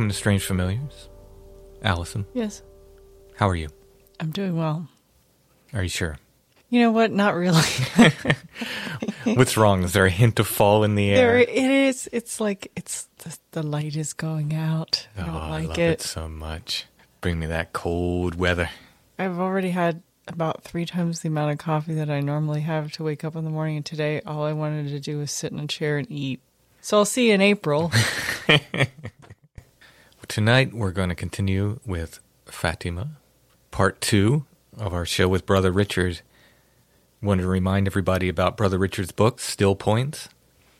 Welcome to Strange Familiars. Allison, Yes, how are you? I'm doing well. Are you sure? You know what? Not really. What's wrong? Is there a hint of fall in the there air? it is. It's like it's the, the light is going out. I oh, don't I like love it. it so much. Bring me that cold weather. I've already had about three times the amount of coffee that I normally have to wake up in the morning, and today all I wanted to do was sit in a chair and eat. So I'll see you in April. Tonight we're going to continue with Fatima, part two of our show with Brother Richard. Wanted to remind everybody about Brother Richard's book, Still Points.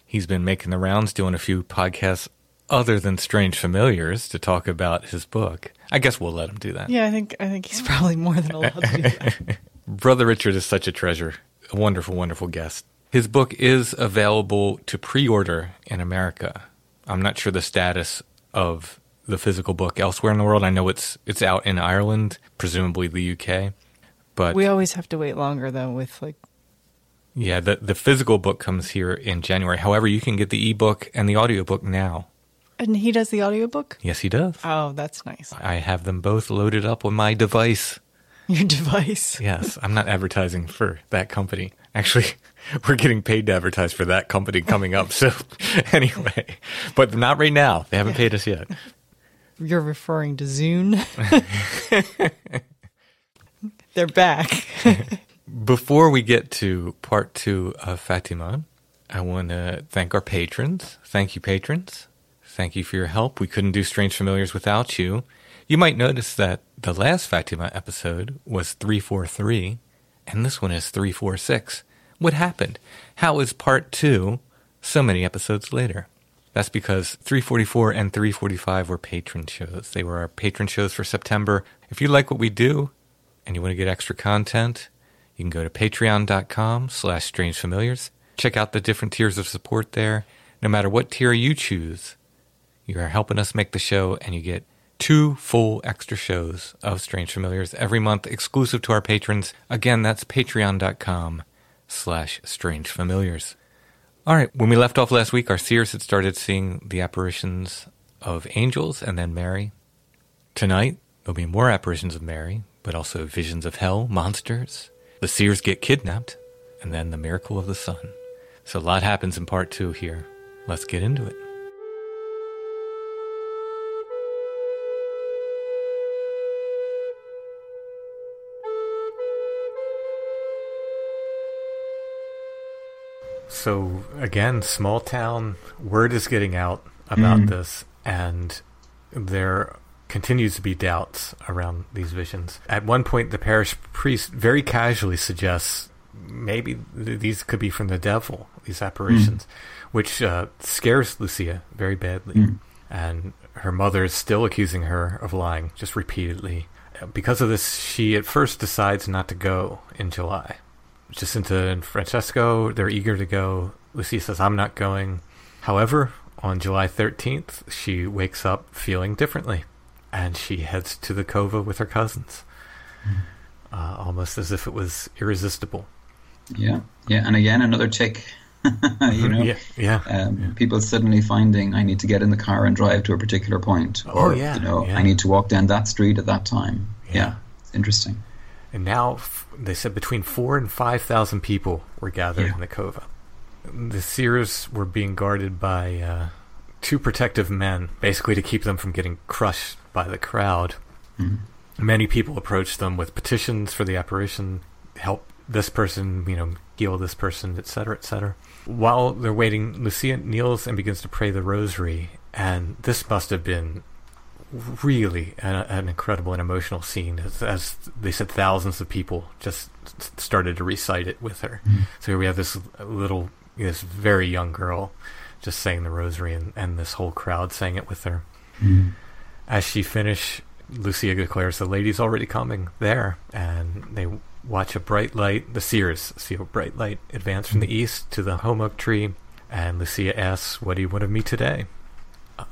He's been making the rounds, doing a few podcasts other than Strange Familiars to talk about his book. I guess we'll let him do that. yeah, I think I think he's probably more than allowed to do that. Brother Richard is such a treasure, a wonderful, wonderful guest. His book is available to pre order in America. I'm not sure the status of the physical book elsewhere in the world. I know it's it's out in Ireland, presumably the UK. But We always have to wait longer though with like yeah, the the physical book comes here in January. However, you can get the ebook and the audiobook now. and he does the audiobook? Yes, he does. Oh, that's nice. I have them both loaded up on my device. Your device. Yes, I'm not advertising for that company. Actually, we're getting paid to advertise for that company coming up. So, anyway, but not right now. They haven't paid us yet. You're referring to Zune. They're back. Before we get to part two of Fatima, I want to thank our patrons. Thank you, patrons. Thank you for your help. We couldn't do Strange Familiars without you. You might notice that the last Fatima episode was 343, and this one is 346. What happened? How is part two so many episodes later? That's because 344 and 345 were patron shows. They were our patron shows for September. If you like what we do and you want to get extra content, you can go to patreon.com slash strangefamiliars. Check out the different tiers of support there. No matter what tier you choose, you are helping us make the show and you get two full extra shows of Strange Familiars every month exclusive to our patrons. Again, that's patreon.com slash strangefamiliars. All right, when we left off last week, our seers had started seeing the apparitions of angels and then Mary. Tonight, there'll be more apparitions of Mary, but also visions of hell, monsters. The seers get kidnapped, and then the miracle of the sun. So a lot happens in part two here. Let's get into it. So again, small town, word is getting out about mm. this, and there continues to be doubts around these visions. At one point, the parish priest very casually suggests maybe th- these could be from the devil, these apparitions, mm. which uh, scares Lucia very badly. Mm. And her mother is still accusing her of lying, just repeatedly. Because of this, she at first decides not to go in July. Jacinta and Francesco, they're eager to go. Lucia says, I'm not going. However, on July 13th, she wakes up feeling differently and she heads to the cova with her cousins, uh, almost as if it was irresistible. Yeah, yeah, and again another tick. you know, yeah, yeah. um, people suddenly finding I need to get in the car and drive to a particular point, Oh, or yeah, you know, yeah. I need to walk down that street at that time. Yeah. Yeah, interesting. And now f- they said between four and five thousand people were gathered Yeah. in the cova. The seers were being guarded by uh, two protective men, basically to keep them from getting crushed by the crowd. Many people approached them with petitions for the apparition, help this person, you know, heal this person, etc., etc. While they're waiting, Lucia kneels and begins to pray the rosary, and this must have been really an, an incredible and emotional scene. As, as they said, thousands of people just started to recite it with her. Mm-hmm. So here we have this little, this very young girl just saying the rosary, and, and this whole crowd saying it with her. Mm-hmm. As she finished, Lucia declares the lady's already coming there, and they watch a bright light. The seers see a bright light advance from the mm-hmm. east to the holm oak tree, and Lucia asks, "What do you want of me today?"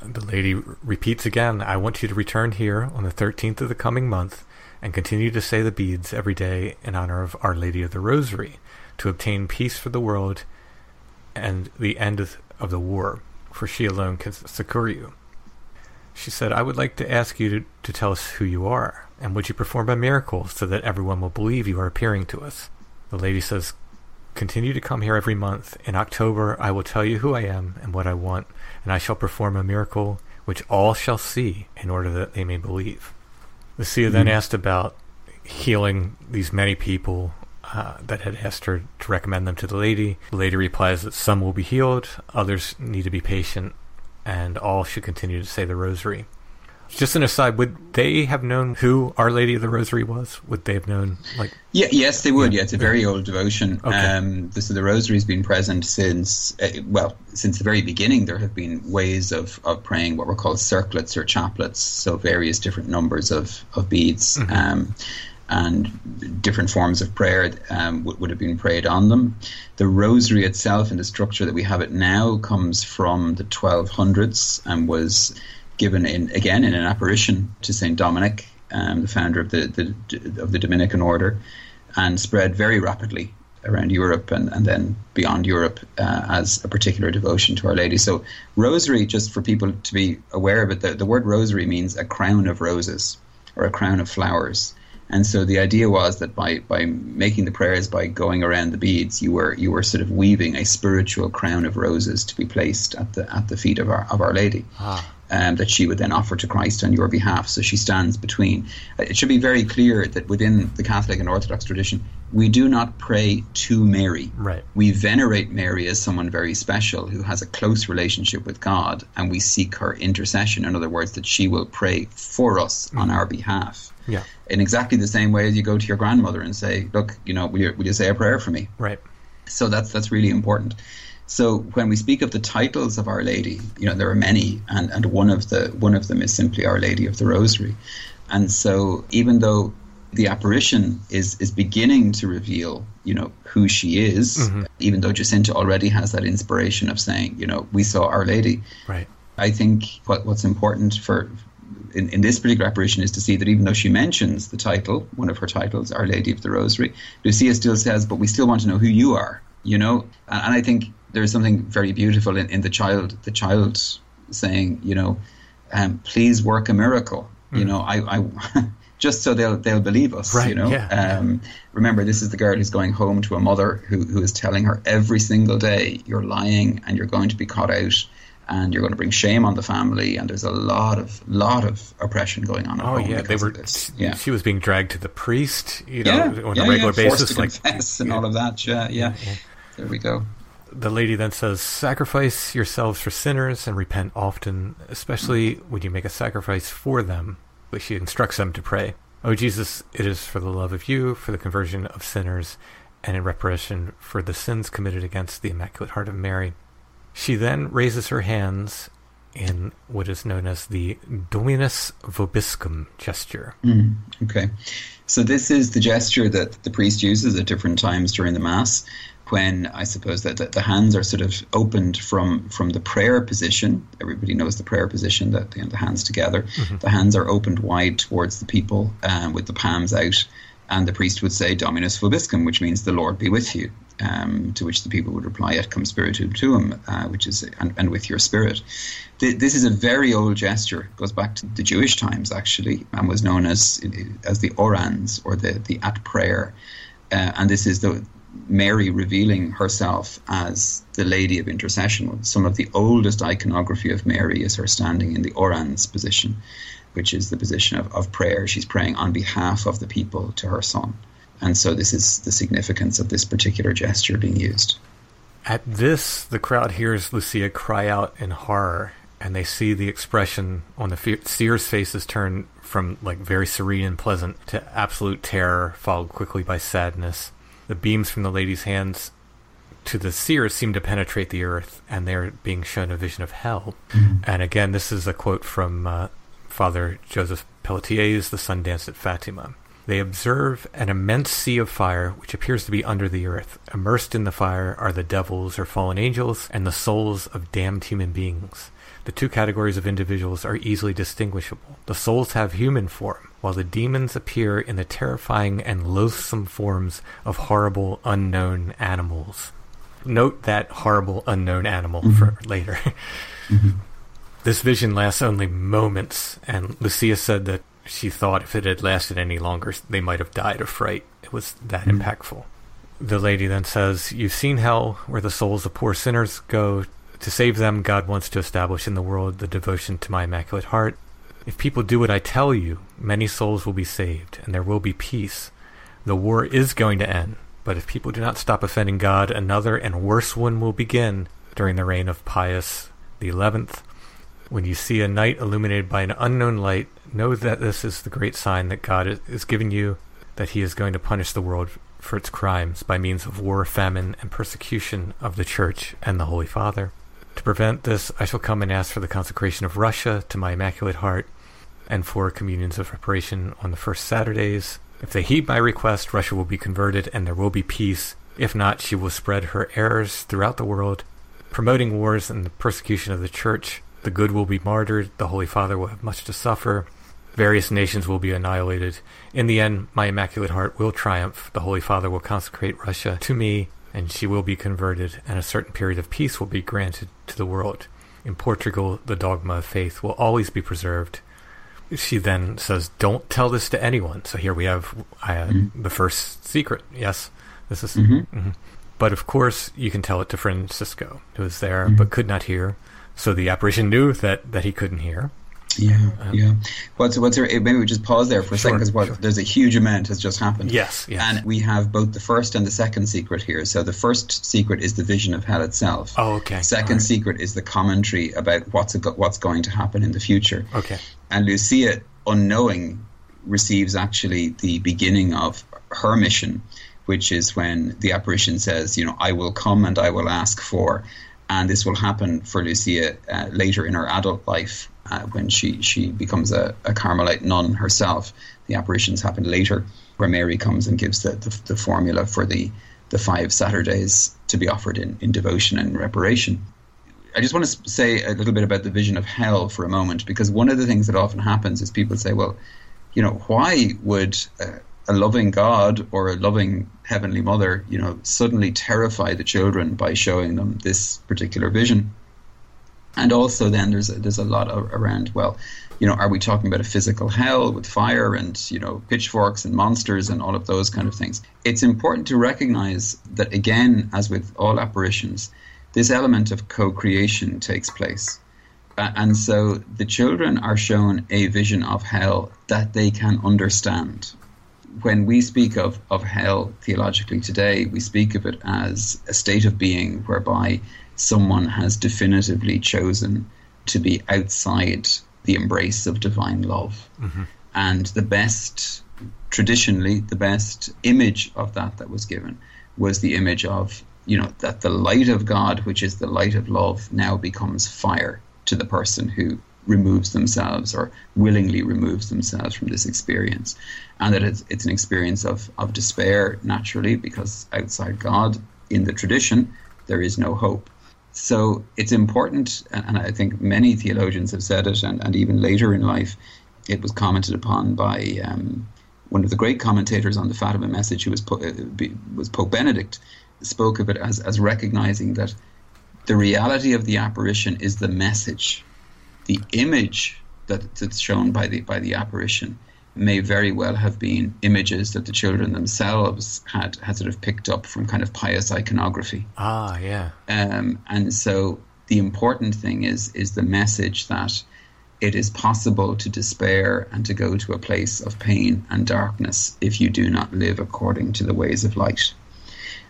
The lady repeats again, I want you to return here on the 13th of the coming month and continue to say the beads every day in honor of Our Lady of the Rosary to obtain peace for the world and the end of of the war, for she alone can succor you. She said, I would like to ask you to, to tell us who you are, and would you perform a miracle so that everyone will believe you are appearing to us? The lady says, Continue to come here every month. In October, I will tell you who I am and what I want, and I shall perform a miracle which all shall see in order that they may believe. Lucia then asked about healing these many people uh, that had asked her to recommend them to the lady. The lady replies that some will be healed, others need to be patient, and all should continue to say the rosary. Just an aside, would they have known who Our Lady of the Rosary was? Would they have known, like, Yeah, yes, they would. Yeah, it's a very old devotion. Okay. Um, the, so the rosary's been present since uh, well, since the very beginning. There have been ways of, of praying what were called circlets or chaplets, so various different numbers of of beads. Um, and different forms of prayer um, would, would have been prayed on them. The rosary itself, and the structure that we have it now, comes from the 1200s and was given in again in an apparition to Saint Dominic, um, the founder of the, the of the Dominican order, and spread very rapidly around Europe and, and then beyond Europe uh, as a particular devotion to Our Lady. So, rosary, just for people to be aware of it, the, the word rosary means a crown of roses or a crown of flowers. And so the idea was that by, by making the prayers, by going around the beads, you were you were sort of weaving a spiritual crown of roses to be placed at the at the feet of our of Our Lady um, that she would then offer to Christ on your behalf. So she stands between. It should be very clear that within the Catholic and Orthodox tradition, we do not pray to Mary. Right. We venerate Mary as someone very special who has a close relationship with God, and we seek her intercession. In other words, that she will pray for us on our behalf. yeah, In exactly the same way as you go to your grandmother and say, "Look, you know, will you, will you say a prayer for me?" right. So that's that's really important. So when we speak of the titles of Our Lady, you know there are many, and, and one of the one of them is simply Our Lady of the Rosary. And so even though the apparition is is beginning to reveal, you know, who she is, mm-hmm. even though Jacinta already has that inspiration of saying, you know, we saw Our Lady. Right. I think what what's important for in, in this particular apparition is to see that even though she mentions the title, one of her titles, Our Lady of the Rosary, Lucia still says, but we still want to know who you are, you know? And, and I think there's something very beautiful in, in the child, the child saying, you know, um, please work a miracle. You know, I, I just so they'll they'll believe us. Right, You know. yeah. Um, remember, this is the girl who's going home to a mother who who is telling her every single day, "You're lying, and you're going to be caught out." And you're going to bring shame on the family, and there's a lot of lot of oppression going on at Oh yeah, they were. Yeah, She was being dragged to the priest, you know, yeah, on yeah, a regular basis. Like and all of that. Yeah, yeah. There we go. The lady then says, "Sacrifice yourselves for sinners and repent often, especially when you make a sacrifice for them." But she instructs them to pray. Oh Jesus, it is for the love of you, for the conversion of sinners, and in reparation for the sins committed against the Immaculate Heart of Mary. She then raises her hands in what is known as the Dominus Vobiscum gesture. Mm, okay. So this is the gesture that the priest uses at different times during the mass when I suppose that the, the hands are sort of opened from from the prayer position. Everybody knows the prayer position that you know, the hands together. The hands are opened wide towards the people um, with the palms out, and the priest would say Dominus vobiscum, which means the Lord be with you. Um, to which the people would reply, "Et cum spiritu tuum," uh, which is and, and with your spirit. Th- This is a very old gesture. It goes back to the Jewish times actually, and was known as as the orans or the the at prayer. Uh, and this is the Mary revealing herself as the Lady of Intercession. Some of the oldest iconography of Mary is her standing in the orans position, which is the position of, of prayer. She's praying on behalf of the people to her son. And so this is the significance of this particular gesture being used. At this, the crowd hears Lucia cry out in horror, and they see the expression on the seers' faces turn from like very serene and pleasant to absolute terror, followed quickly by sadness. The beams from the lady's hands to the seers seem to penetrate the earth, and they're being shown a vision of hell. And again, this is a quote from uh, Father Joseph Pelletier's The Sun Danced at Fatima. They observe an immense sea of fire which appears to be under the earth. Immersed in the fire are the devils or fallen angels and the souls of damned human beings. The two categories of individuals are easily distinguishable. The souls have human form, while the demons appear in the terrifying and loathsome forms of horrible unknown animals. Note that horrible unknown animal mm-hmm. for later. Mm-hmm. This vision lasts only moments, and Lucia said that she thought if it had lasted any longer, they might have died of fright. It was that mm-hmm. impactful. The lady then says, You've seen hell, where the souls of poor sinners go. To save them, God wants to establish in the world the devotion to my Immaculate Heart. If people do what I tell you, many souls will be saved, and there will be peace. The war is going to end, but if people do not stop offending God, another and worse one will begin during the reign of Pius Eleventh. When you see a night illuminated by an unknown light, know that this is the great sign that God is giving you, that He is going to punish the world for its crimes by means of war, famine, and persecution of the Church and the Holy Father. To prevent this, I shall come and ask for the consecration of Russia to my Immaculate Heart and for communions of reparation on the first Saturdays. If they heed my request, Russia will be converted and there will be peace. If not, she will spread her errors throughout the world, promoting wars and the persecution of the Church. The good will be martyred, the Holy Father will have much to suffer, various nations will be annihilated. In the end, my Immaculate Heart will triumph, the Holy Father will consecrate Russia to me, and she will be converted, and a certain period of peace will be granted to the world. In Portugal, the dogma of faith will always be preserved. She then says, "Don't tell this to anyone." So here we have uh, the first secret. Yes, this is. Mhm. But of course, you can tell it to Francisco, who was there but could not hear. So the apparition knew that that he couldn't hear. Yeah, yeah. What's what's there? Maybe we just pause there for a second because what sure. there's a huge amount has just happened. Yes, yes. And we have both the first and the second secret here. So the first secret is the vision of hell itself. Oh, okay. Second right. secret is the commentary about what's a, what's going to happen in the future. Okay. And Lucia, unknowing, receives actually the beginning of her mission, which is when the apparition says, you know, I will come and I will ask for. And this will happen for Lucia uh, later in her adult life uh, when she, she becomes a, a Carmelite nun herself. The apparitions happen later, where Mary comes and gives the, the, the formula for the, the five Saturdays to be offered in, in devotion and reparation. I just want to say a little bit about the vision of hell for a moment, because one of the things that often happens is people say, well, you know, why would uh, a loving God or a loving Heavenly Mother, you know, suddenly terrify the children by showing them this particular vision? And also, then there's a, there's a lot of, around. Well, You know, are we talking about a physical hell with fire and, you know, pitchforks and monsters and all of those kind of things? It's important to recognize that, again, as with all apparitions, this element of co creation takes place. Uh, and so the children are shown a vision of hell that they can understand. When we speak of, of hell theologically today, we speak of it as a state of being whereby someone has definitively chosen to be outside the embrace of divine love. Mm-hmm. And the best, traditionally, the best image of that that was given was the image of, you know, that the light of God, which is the light of love, now becomes fire to the person who removes themselves or willingly removes themselves from this experience. And that it's, it's an experience of, of despair, naturally, because outside God, in the tradition, there is no hope. So it's important, and I think many theologians have said it, and, and even later in life, it was commented upon by um, one of the great commentators on the Fatima message, who was, po- uh, was Pope Benedict, spoke of it as, as recognizing that the reality of the apparition is the message. The image that, that's shown by the, by the apparition may very well have been images that the children themselves had, had sort of picked up from kind of pious iconography. Ah, yeah. Um, and so the important thing is is the message that it is possible to despair and to go to a place of pain and darkness if you do not live according to the ways of light.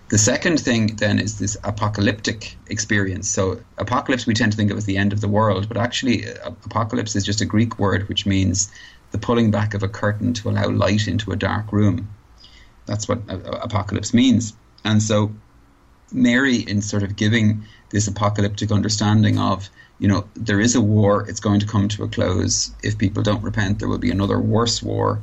The second thing then is this apocalyptic experience. So, apocalypse we tend to think of as the end of the world, but actually, uh, apocalypse is just a Greek word which means the pulling back of a curtain to allow light into a dark room. That's what apocalypse means. And so, Mary, in sort of giving this apocalyptic understanding of, you know, there is a war, it's going to come to a close. If people don't repent, there will be another worse war.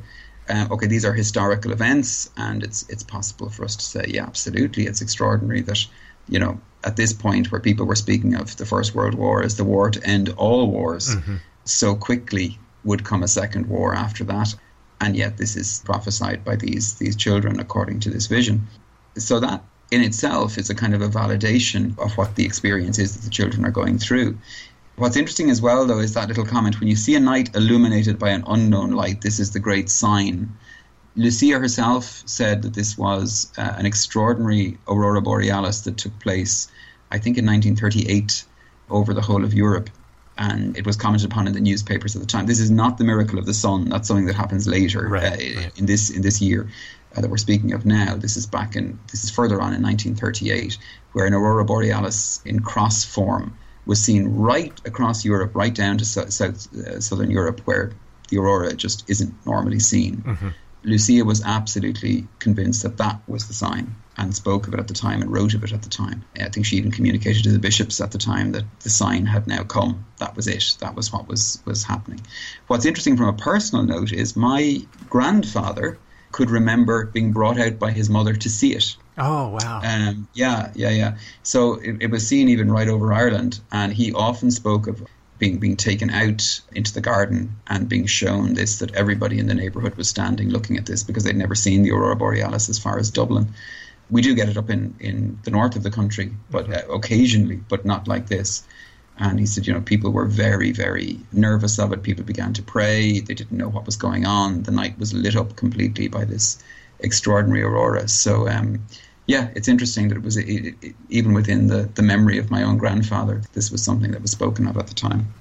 Uh, okay, these are historical events, and it's it's possible for us to say, yeah, absolutely, it's extraordinary that, you know, at this point where people were speaking of the First World War as the war to end all wars, mm-hmm. so quickly would come a second war after that. And yet, this is prophesied by these, these children according to this vision. So, that in itself is a kind of a validation of what the experience is that the children are going through. What's interesting as well, though, is that little comment when you see a night illuminated by an unknown light, this is the great sign. Lucia herself said that this was uh, an extraordinary aurora borealis that took place, I think, in 1938 over the whole of Europe and it was commented upon in the newspapers at the time. This is not the miracle of the sun. That's something that happens later right, uh, right. in this in this year uh, that we're speaking of now. This is back in this is further on in 1938, where an aurora borealis in cross form was seen right across Europe, right down to so, south uh, southern Europe, where the aurora just isn't normally seen. Mm-hmm. Lucia was absolutely convinced that that was the sign and spoke of it at the time and wrote of it at the time. I think she even communicated to the bishops at the time that the sign had now come. That was it. That was what was, was happening. What's interesting from a personal note is my grandfather could remember being brought out by his mother to see it. Oh, wow. Um, yeah, yeah, yeah. So it, it was seen even right over Ireland, and he often spoke of being being taken out into the garden and being shown this that everybody in the neighbourhood was standing looking at this because they'd never seen the aurora borealis as far as Dublin. We do get it up in, in the north of the country, but mm-hmm. uh, occasionally, but not like this. And he said, you know, people were very, very nervous of it. People began to pray. They didn't know what was going on. The night was lit up completely by this extraordinary aurora. So, um, yeah, it's interesting that it was it, it, even within the, the memory of my own grandfather, this was something that was spoken of at the time.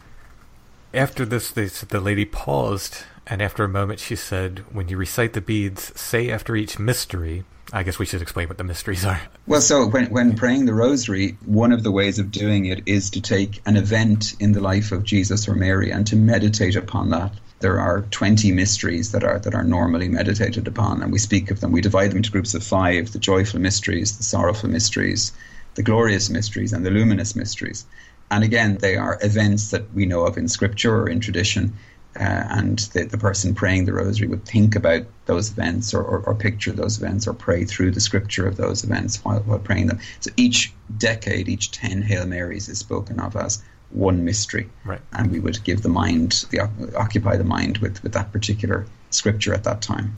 After this, they the lady paused, and after a moment, she said, "When you recite the beads, say after each mystery." I guess we should explain what the mysteries are. Well, so when when praying the Rosary, one of the ways of doing it is to take an event in the life of Jesus or Mary and to meditate upon that there are 20 mysteries that are that are normally meditated upon and we speak of them we divide them into groups of five the joyful mysteries the sorrowful mysteries the glorious mysteries and the luminous mysteries and again they are events that we know of in scripture or in tradition uh, and the, the person praying the rosary would think about those events or, or, or, picture those events or pray through the scripture of those events while, while praying them. So each decade, each 10 Hail Marys is spoken of as one mystery. Right. And we would give the mind, the, occupy the mind with, with that particular scripture at that time.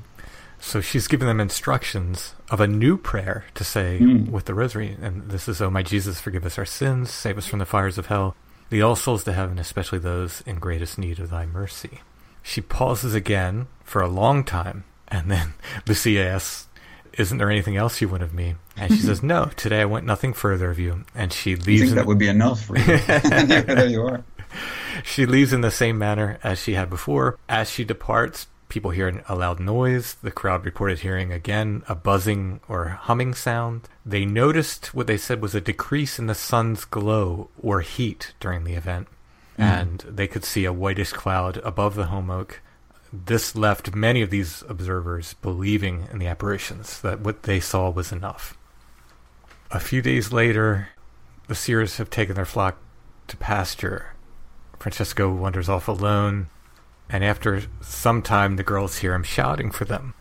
So she's giving them instructions of a new prayer to say mm. with the rosary. And this is, Oh, my Jesus, forgive us our sins, save us from the fires of hell. Lead all souls to heaven, especially those in greatest need of thy mercy. She pauses again for a long time, and then Lucia asks, Isn't there anything else you want of me? And she says, No, today I want nothing further of you. And she You leaves think in that would be enough? Really? there you are. She leaves in the same manner as she had before. As she departs, people hear a loud noise. The crowd reported hearing again a buzzing or humming sound. They noticed what they said was a decrease in the sun's glow or heat during the event, hmm. and they could see a whitish cloud above the holm oak. This left many of these observers believing in the apparitions, that what they saw was enough. A few days later, the seers have taken their flock to pasture. Francesco wanders off alone, and after some time, the girls hear him shouting for them.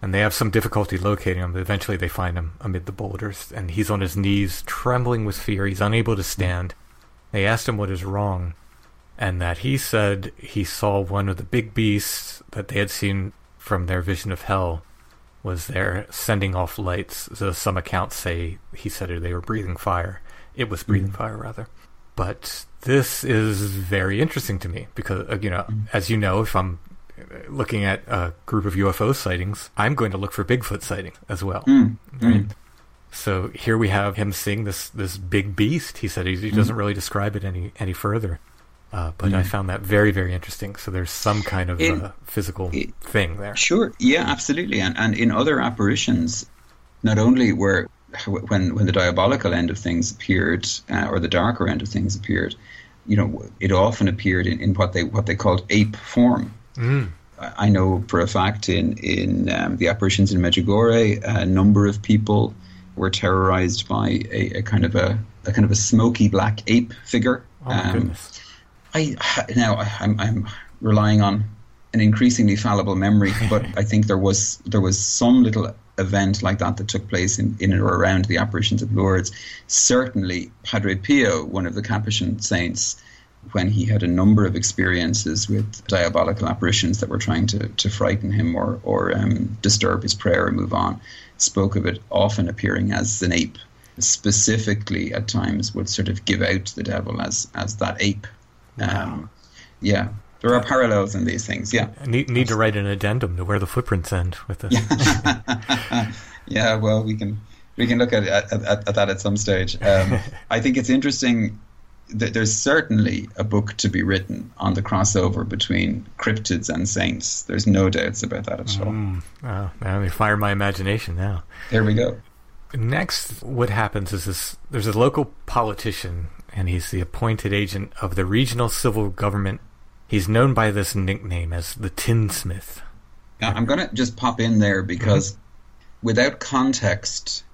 And they have some difficulty locating him, but eventually they find him amid the boulders, and he's on his knees, trembling with fear. He's unable to stand. They ask him what is wrong, and that he said he saw one of the big beasts that they had seen from their vision of hell was there sending off lights. So some accounts say he said they were breathing fire. It was breathing mm-hmm. fire, rather. But this is very interesting to me because, uh, you know, mm-hmm. as you know, if I'm looking at a group of UFO sightings, I'm going to look for Bigfoot sighting as well. Hmm. Right? So here we have him seeing this this big beast. He said he, he doesn't mm-hmm. really describe it any any further, uh, but I found that very very interesting. So there's some kind of In- uh, physical it- thing there. Sure. Yeah, absolutely. And and in other apparitions, not only were when when the diabolical end of things appeared uh, or the darker end of things appeared, you know, it often appeared in, in what they what they called ape form. I I know for a fact in in um, the apparitions in Medjugorje, a number of people were terrorized by a, a kind of a, a kind of a smoky black ape figure. Oh my Um, goodness! I now I- I'm I'm relying on an increasingly fallible memory, but I think there was there was some little event like that that took place in, in or around the apparitions of Lourdes. Certainly, Padre Pio, one of the Capuchin saints, when he had a number of experiences with diabolical apparitions that were trying to, to frighten him or or um, disturb his prayer and move on, spoke of it often appearing as an ape. Specifically, at times, would sort of give out the devil as as that ape. Um, yeah, there are parallels in these things. Yeah, I need, need to write an addendum to where the footprints end with this. yeah. Well, we can we can look at at, at, at that at some stage. Um, I think it's interesting. that There's certainly a book to be written on the crossover between cryptids and saints. There's no doubts about that at all. Oh, now fire my imagination now. There we go. Next, what happens is this: there's a local politician, and he's the appointed agent of the regional civil government. He's known by this nickname as the Tinsmith. Now, I'm going to just pop in there because without context,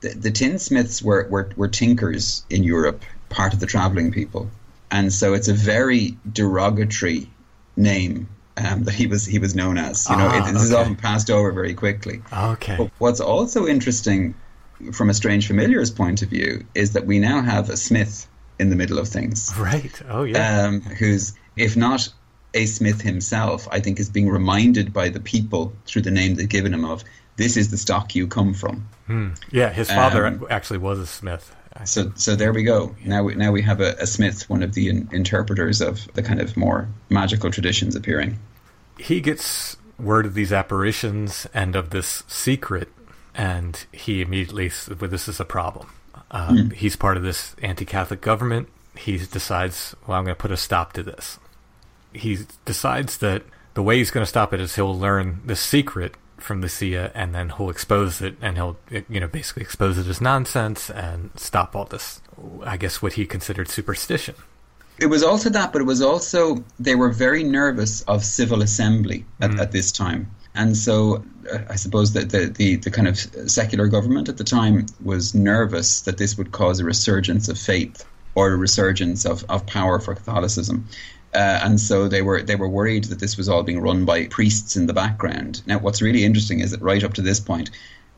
the, the tinsmiths were, were, were tinkers in Europe, part of the traveling people. And so it's a very derogatory name um, that he was he was known as. You know, Ah, it, this is often passed over very quickly. Okay. But what's also interesting from a strange familiar's point of view is that we now have a smith in the middle of things Right. Oh, yeah. um, who's, if not a Smith himself, I think is being reminded by the people through the name they've given him of, this is the stock you come from. yeah, his father um, actually was a smith. So, so there we go. Now, we, now we have a, a Smith, one of the in, interpreters of the kind of more magical traditions appearing. He gets word of these apparitions and of this secret, and he immediately says, well, this is a problem. Um, He's part of this anti-Catholic government. He decides, well, I'm going to put a stop to this. He decides that the way he's going to stop it is he'll learn the secret from the Sia, and then he'll expose it, and he'll, you know, basically expose it as nonsense and stop all this. I guess what he considered superstition. It was also that, but it was also they were very nervous of civil assembly at, at this time, and so I suppose that the, the the kind of secular government at the time was nervous that this would cause a resurgence of faith or a resurgence of, of power for Catholicism. Uh, and so they were they were worried that this was all being run by priests in the background. Now, what's really interesting is that right up to this point,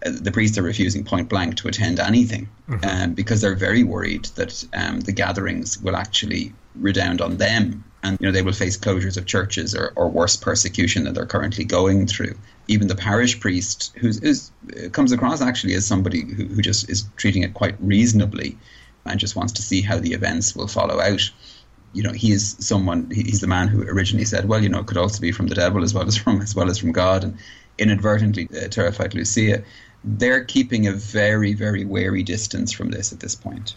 uh, the priests are refusing point blank to attend anything um, because they're very worried that um, the gatherings will actually redound on them and you know they will face closures of churches or, or worse persecution than they're currently going through even the parish priest uh, comes across actually as somebody who, who just is treating it quite reasonably and just wants to see how the events will follow out you know, he is someone. He's the man who originally said, "Well, you know, it could also be from the devil as well as from as well as from God," and inadvertently uh, terrified Lucia. They're keeping a very, very wary distance from this at this point.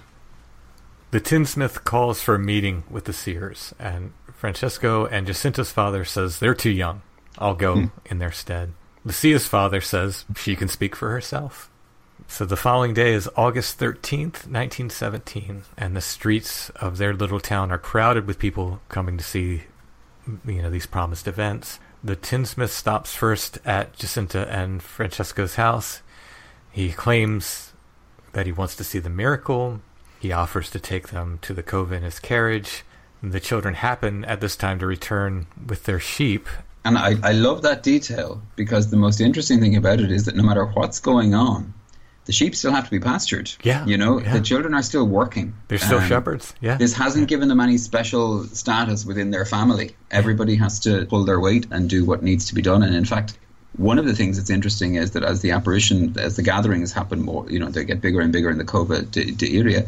The tinsmith calls for a meeting with the seers, and Francesco and Jacinta's father says they're too young. I'll go hmm. in their stead. Lucia's father says she can speak for herself. So the following day is August 13th, 1917, and the streets of their little town are crowded with people coming to see you know these promised events. The tinsmith stops first at Jacinta and Francesco's house. He claims that he wants to see the miracle. He offers to take them to the cove in his carriage. The children happen at this time to return with their sheep. And I, I love that detail because the most interesting thing about it is that no matter what's going on, the sheep still have to be pastured. Yeah. You know, yeah. the children are still working. They're still um, shepherds. Yeah. This hasn't given them any special status within their family. Everybody has to pull their weight and do what needs to be done. And in fact, one of the things that's interesting is that as the apparition, as the gatherings happen more, you know, they get bigger and bigger in the Cova de, de Iria,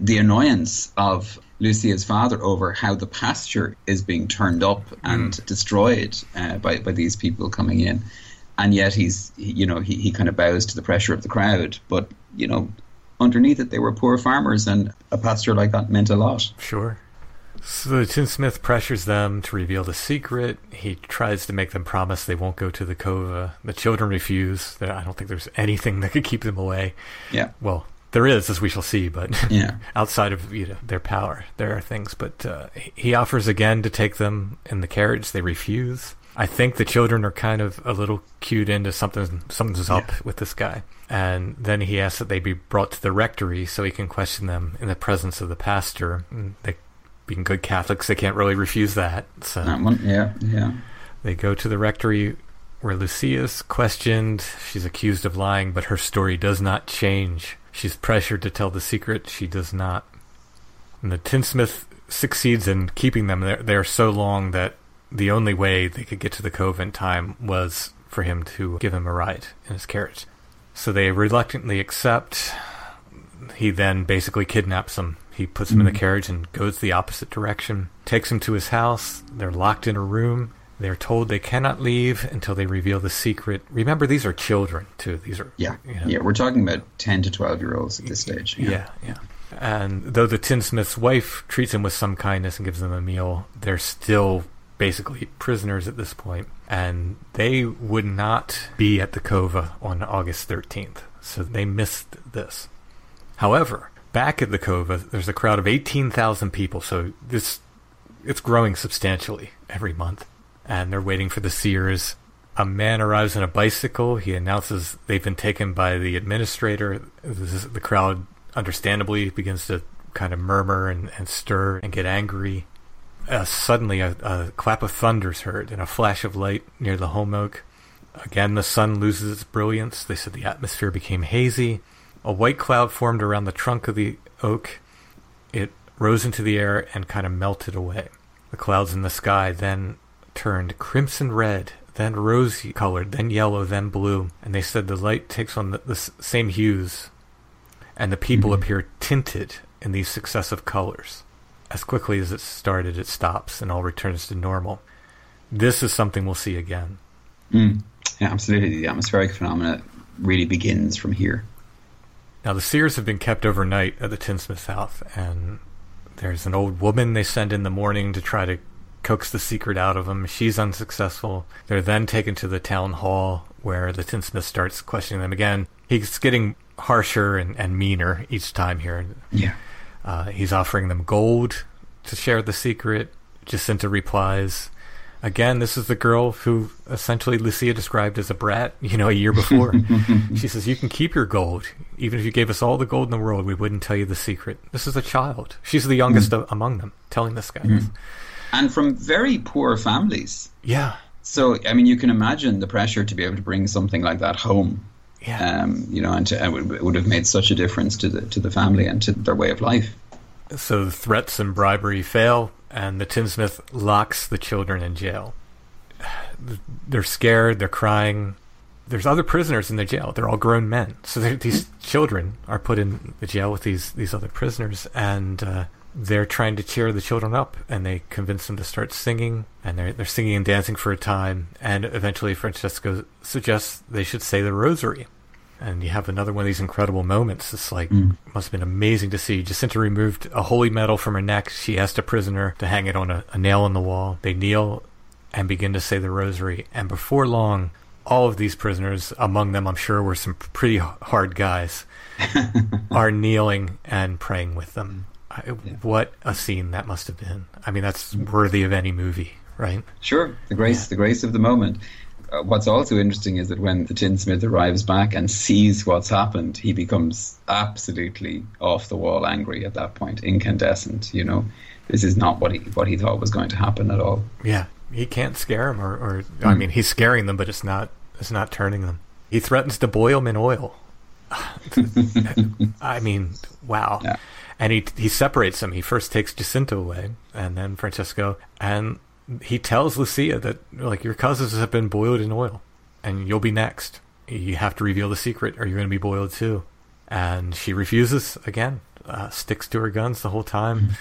the annoyance of Lucia's father over how the pasture is being turned up and mm. destroyed uh, by, by these people coming in. And yet he's, you know, he, he kind of bows to the pressure of the crowd. But, you know, underneath it, they were poor farmers, and a pasture like that meant a lot. Sure. So the tinsmith pressures them to reveal the secret. He tries to make them promise they won't go to the cova. The children refuse. I don't think there's anything that could keep them away. Yeah. Well, there is, as we shall see, but yeah. outside of you know, their power, there are things. But uh, he offers again to take them in the carriage. They refuse. I think the children are kind of a little cued into something. Something's up yeah. with this guy, and then he asks that they be brought to the rectory so he can question them in the presence of the pastor. And they being good Catholics, they can't really refuse that. So that one, yeah, yeah. They go to the rectory where Lucia's questioned. She's accused of lying, but her story does not change. She's pressured to tell the secret. She does not. And the tinsmith succeeds in keeping them there, there so long that the only way they could get to the cove in time was for him to give him a ride in his carriage. So they reluctantly accept. He then basically kidnaps them he puts them mm-hmm. in the mm. carriage and goes the opposite direction, takes them to his house. They're locked in a room. They're told they cannot leave until they reveal the secret. Remember, these are children, too. These are. Yeah. You know, yeah, we're talking about 10 to 12 year olds at this stage. Yeah. yeah, yeah. And though the tinsmith's wife treats him with some kindness and gives them a meal, they're still basically prisoners at this point. and they would not be at the Cova on August 13th, so they missed this. However, back at the Cova, there's a crowd of 18,000 people, so this it's growing substantially every month. And they're waiting for the seers. A man arrives on a bicycle. He announces they've been taken by the administrator. Is, the crowd, understandably, begins to kind of murmur and, and stir and get angry. Uh, suddenly, a, a clap of thunder is heard and a flash of light near the holm oak. Again, the sun loses its brilliance. They said the atmosphere became hazy. A white cloud formed around the trunk of the oak. It rose into the air and kind of melted away. The clouds in the sky then turned crimson red, then rosy colored, then yellow, then blue, and they said the light takes on the, the same hues, and the people mm-hmm. appear tinted in these successive colors. As quickly as it started, it stops and all returns to normal. This is something we'll see again. Mm. Yeah, absolutely. The atmospheric phenomena really begins from here. Now, the seers have been kept overnight at the tinsmith's house, and there's an old woman they send in the morning to try to coax the secret out of them. She's unsuccessful. They're then taken to the town hall where the tinsmith starts questioning them again. He's getting harsher and, and meaner each time here. Yeah. Uh, he's offering them gold to share the secret. Jacinta replies, Again, this is the girl who essentially Lucia described as a brat, you know, a year before. she says, You can keep your gold. Even if you gave us all the gold in the world, we wouldn't tell you the secret. This is a child. She's the youngest mm. among them, telling this guy mm. this. And from very poor families. Yeah. So, I mean, you can imagine the pressure to be able to bring something like that home. Yeah. Um, you know, and, to, and it would have made such a difference to the to the family and to their way of life. So the threats and bribery fail and the tinsmith locks the children in jail. They're scared, they're crying. There's other prisoners in the jail. They're all grown men. So these children are put in the jail with these, these other prisoners, and uh, they're trying to cheer the children up and they convince them to start singing and they're, they're singing and dancing for a time and eventually francesco suggests they should say the rosary. And you have another one of these incredible moments. It's like mm. must have been amazing to see. Jacinta removed a holy medal from her neck. She asked a prisoner to hang it on a, a nail in the wall. They kneel and begin to say the rosary. And before long all of these prisoners among them i'm sure were some pretty hard guys are kneeling and praying with them yeah. What a scene that must have been. I mean, that's worthy of any movie, right? Sure, the grace, yeah. the grace of the moment. Uh, what's also interesting is that when the tinsmith arrives back and sees what's happened, he becomes absolutely off the wall angry at that point, incandescent. You know, this is not what he what he thought was going to happen at all. Yeah, he can't scare him, or, or mm. I hmm. mean, he's scaring them, but it's not it's not turning them. He threatens to boil them in oil. I mean, wow. Yeah and he he separates them. He first takes Jacinta away, and then Francesco, and he tells Lucia that like your cousins have been boiled in oil, and you'll be next. You have to reveal the secret, or you're going to be boiled too. And she refuses again, uh, sticks to her guns the whole time. Mm-hmm.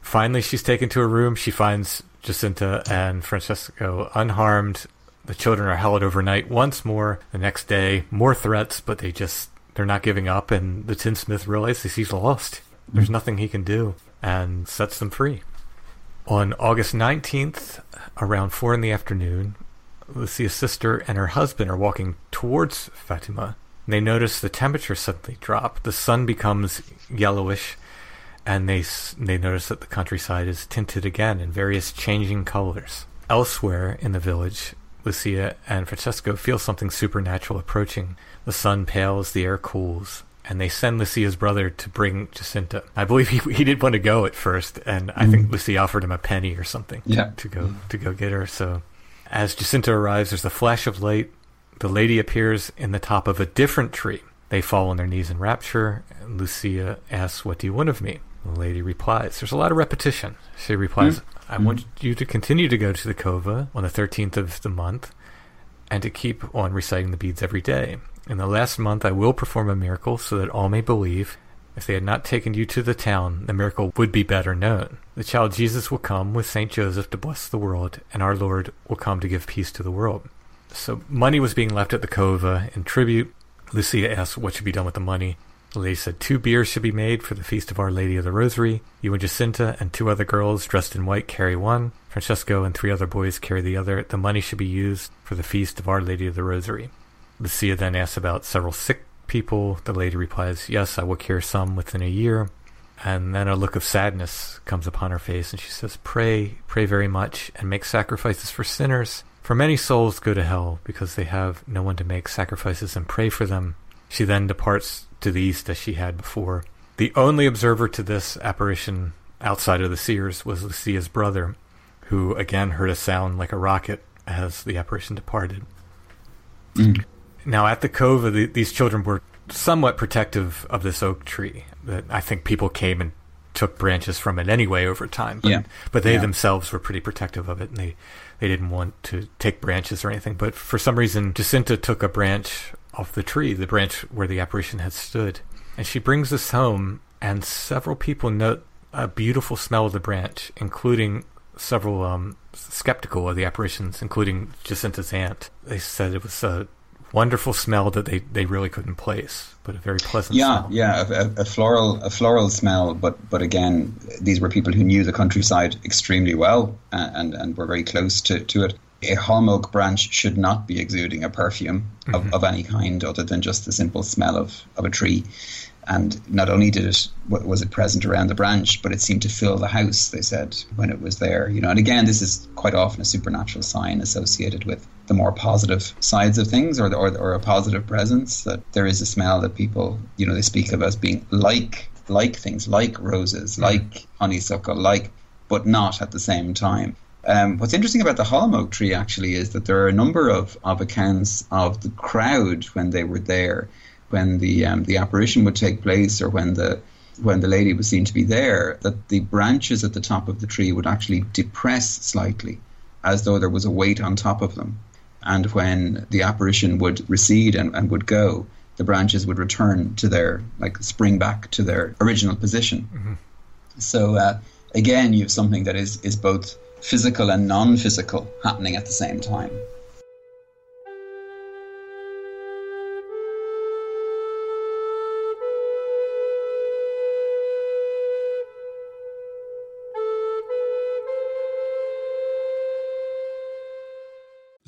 Finally, she's taken to a room. She finds Jacinta and Francesco unharmed. The children are held overnight once more. The next day, more threats, but they just they're not giving up. And the tinsmith realizes he's lost. There's nothing he can do and sets them free. On August 19th, around 4 in the afternoon, Lucia's sister and her husband are walking towards Fatima. They notice the temperature suddenly drop. The sun becomes yellowish, and they, they notice that the countryside is tinted again in various changing colors. Elsewhere in the village, Lucia and Francesco feel something supernatural approaching. The sun pales, the air cools, and they send Lucia's brother to bring Jacinta. I believe he he did want to go at first, and I mm. think Lucia offered him a penny or something yeah. to go mm. to go get her. So as Jacinta arrives, there's a flash of light. The lady appears in the top of a different tree. They fall on their knees in rapture. And Lucia asks, "What do you want of me?" The lady replies, "There's a lot of repetition." She replies, mm. "I want mm. you to continue to go to the cova on the 13th of the month." And to keep on reciting the beads every day. In the last month I will perform a miracle so that all may believe. If they had not taken you to the town, the miracle would be better known. The child Jesus will come with Saint Joseph to bless the world, and our Lord will come to give peace to the world. So money was being left at the cova in tribute. Lucia asked what should be done with the money. The lady said two biers should be made for the feast of Our Lady of the Rosary. You and Jacinta and two other girls dressed in white carry one. Francesco and three other boys carry the other. The money should be used for the feast of Our Lady of the Rosary. Lucia then asks about several sick people. The lady replies, Yes, I will cure some within a year. And then a look of sadness comes upon her face, and she says, Pray, pray very much, and make sacrifices for sinners. For many souls go to hell because they have no one to make sacrifices and pray for them. She then departs to the east as she had before. The only observer to this apparition outside of the seers was Lucia's brother, who again heard a sound like a rocket as the apparition departed. Mm. Now, at the cove, the, these children were somewhat protective of this oak tree. That I think people came and took branches from it anyway over time. But, yeah. but they yeah. themselves were pretty protective of it, and they, they didn't want to take branches or anything. But for some reason, Jacinta took a branch off the tree, the branch where the apparition had stood, and she brings this home, and several people note a beautiful smell of the branch, including several um, skeptical of the apparitions, including Jacinta's aunt. They said it was a wonderful smell that they, they really couldn't place, but a very pleasant yeah, smell. Yeah, a, a, floral a floral smell, but but again, these were people who knew the countryside extremely well and and were very close to, to it. A holm oak branch should not be exuding a perfume of, mm-hmm. of any kind other than just the simple smell of, of a tree and not only did it was it present around the branch, but it seemed to fill the house. They said when it was there, you know. And again, this is quite often a supernatural sign associated with the more positive sides of things, or the, or, or a positive presence. That there is a smell that people, you know, they speak of as being like like things, like roses, mm. like honeysuckle, like, but not at the same time. Um, what's interesting about the holm oak tree actually is that there are a number of, of accounts of the crowd when they were there when the um, the apparition would take place or when the when the lady was seen to be there, that the branches at the top of the tree would actually depress slightly, as though there was a weight on top of them. And when the apparition would recede and, and would go, the branches would return to their, like, spring back to their original position. Mm-hmm. So uh, again, you have something that is, is both physical and non physical happening at the same time.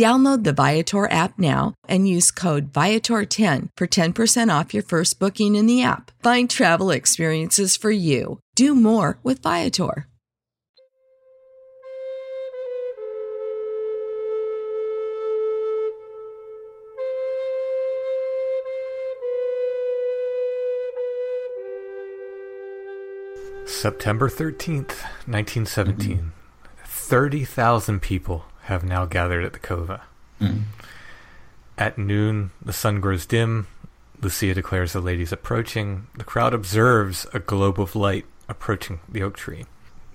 Download the Viator app now and use code Viator10 for 10% off your first booking in the app. Find travel experiences for you. Do more with Viator. September 13th, 1917. 30,000 people have now gathered at the Cova. Mm. At noon, the sun grows dim. Lucia declares the ladies approaching. The crowd observes a globe of light approaching the oak tree.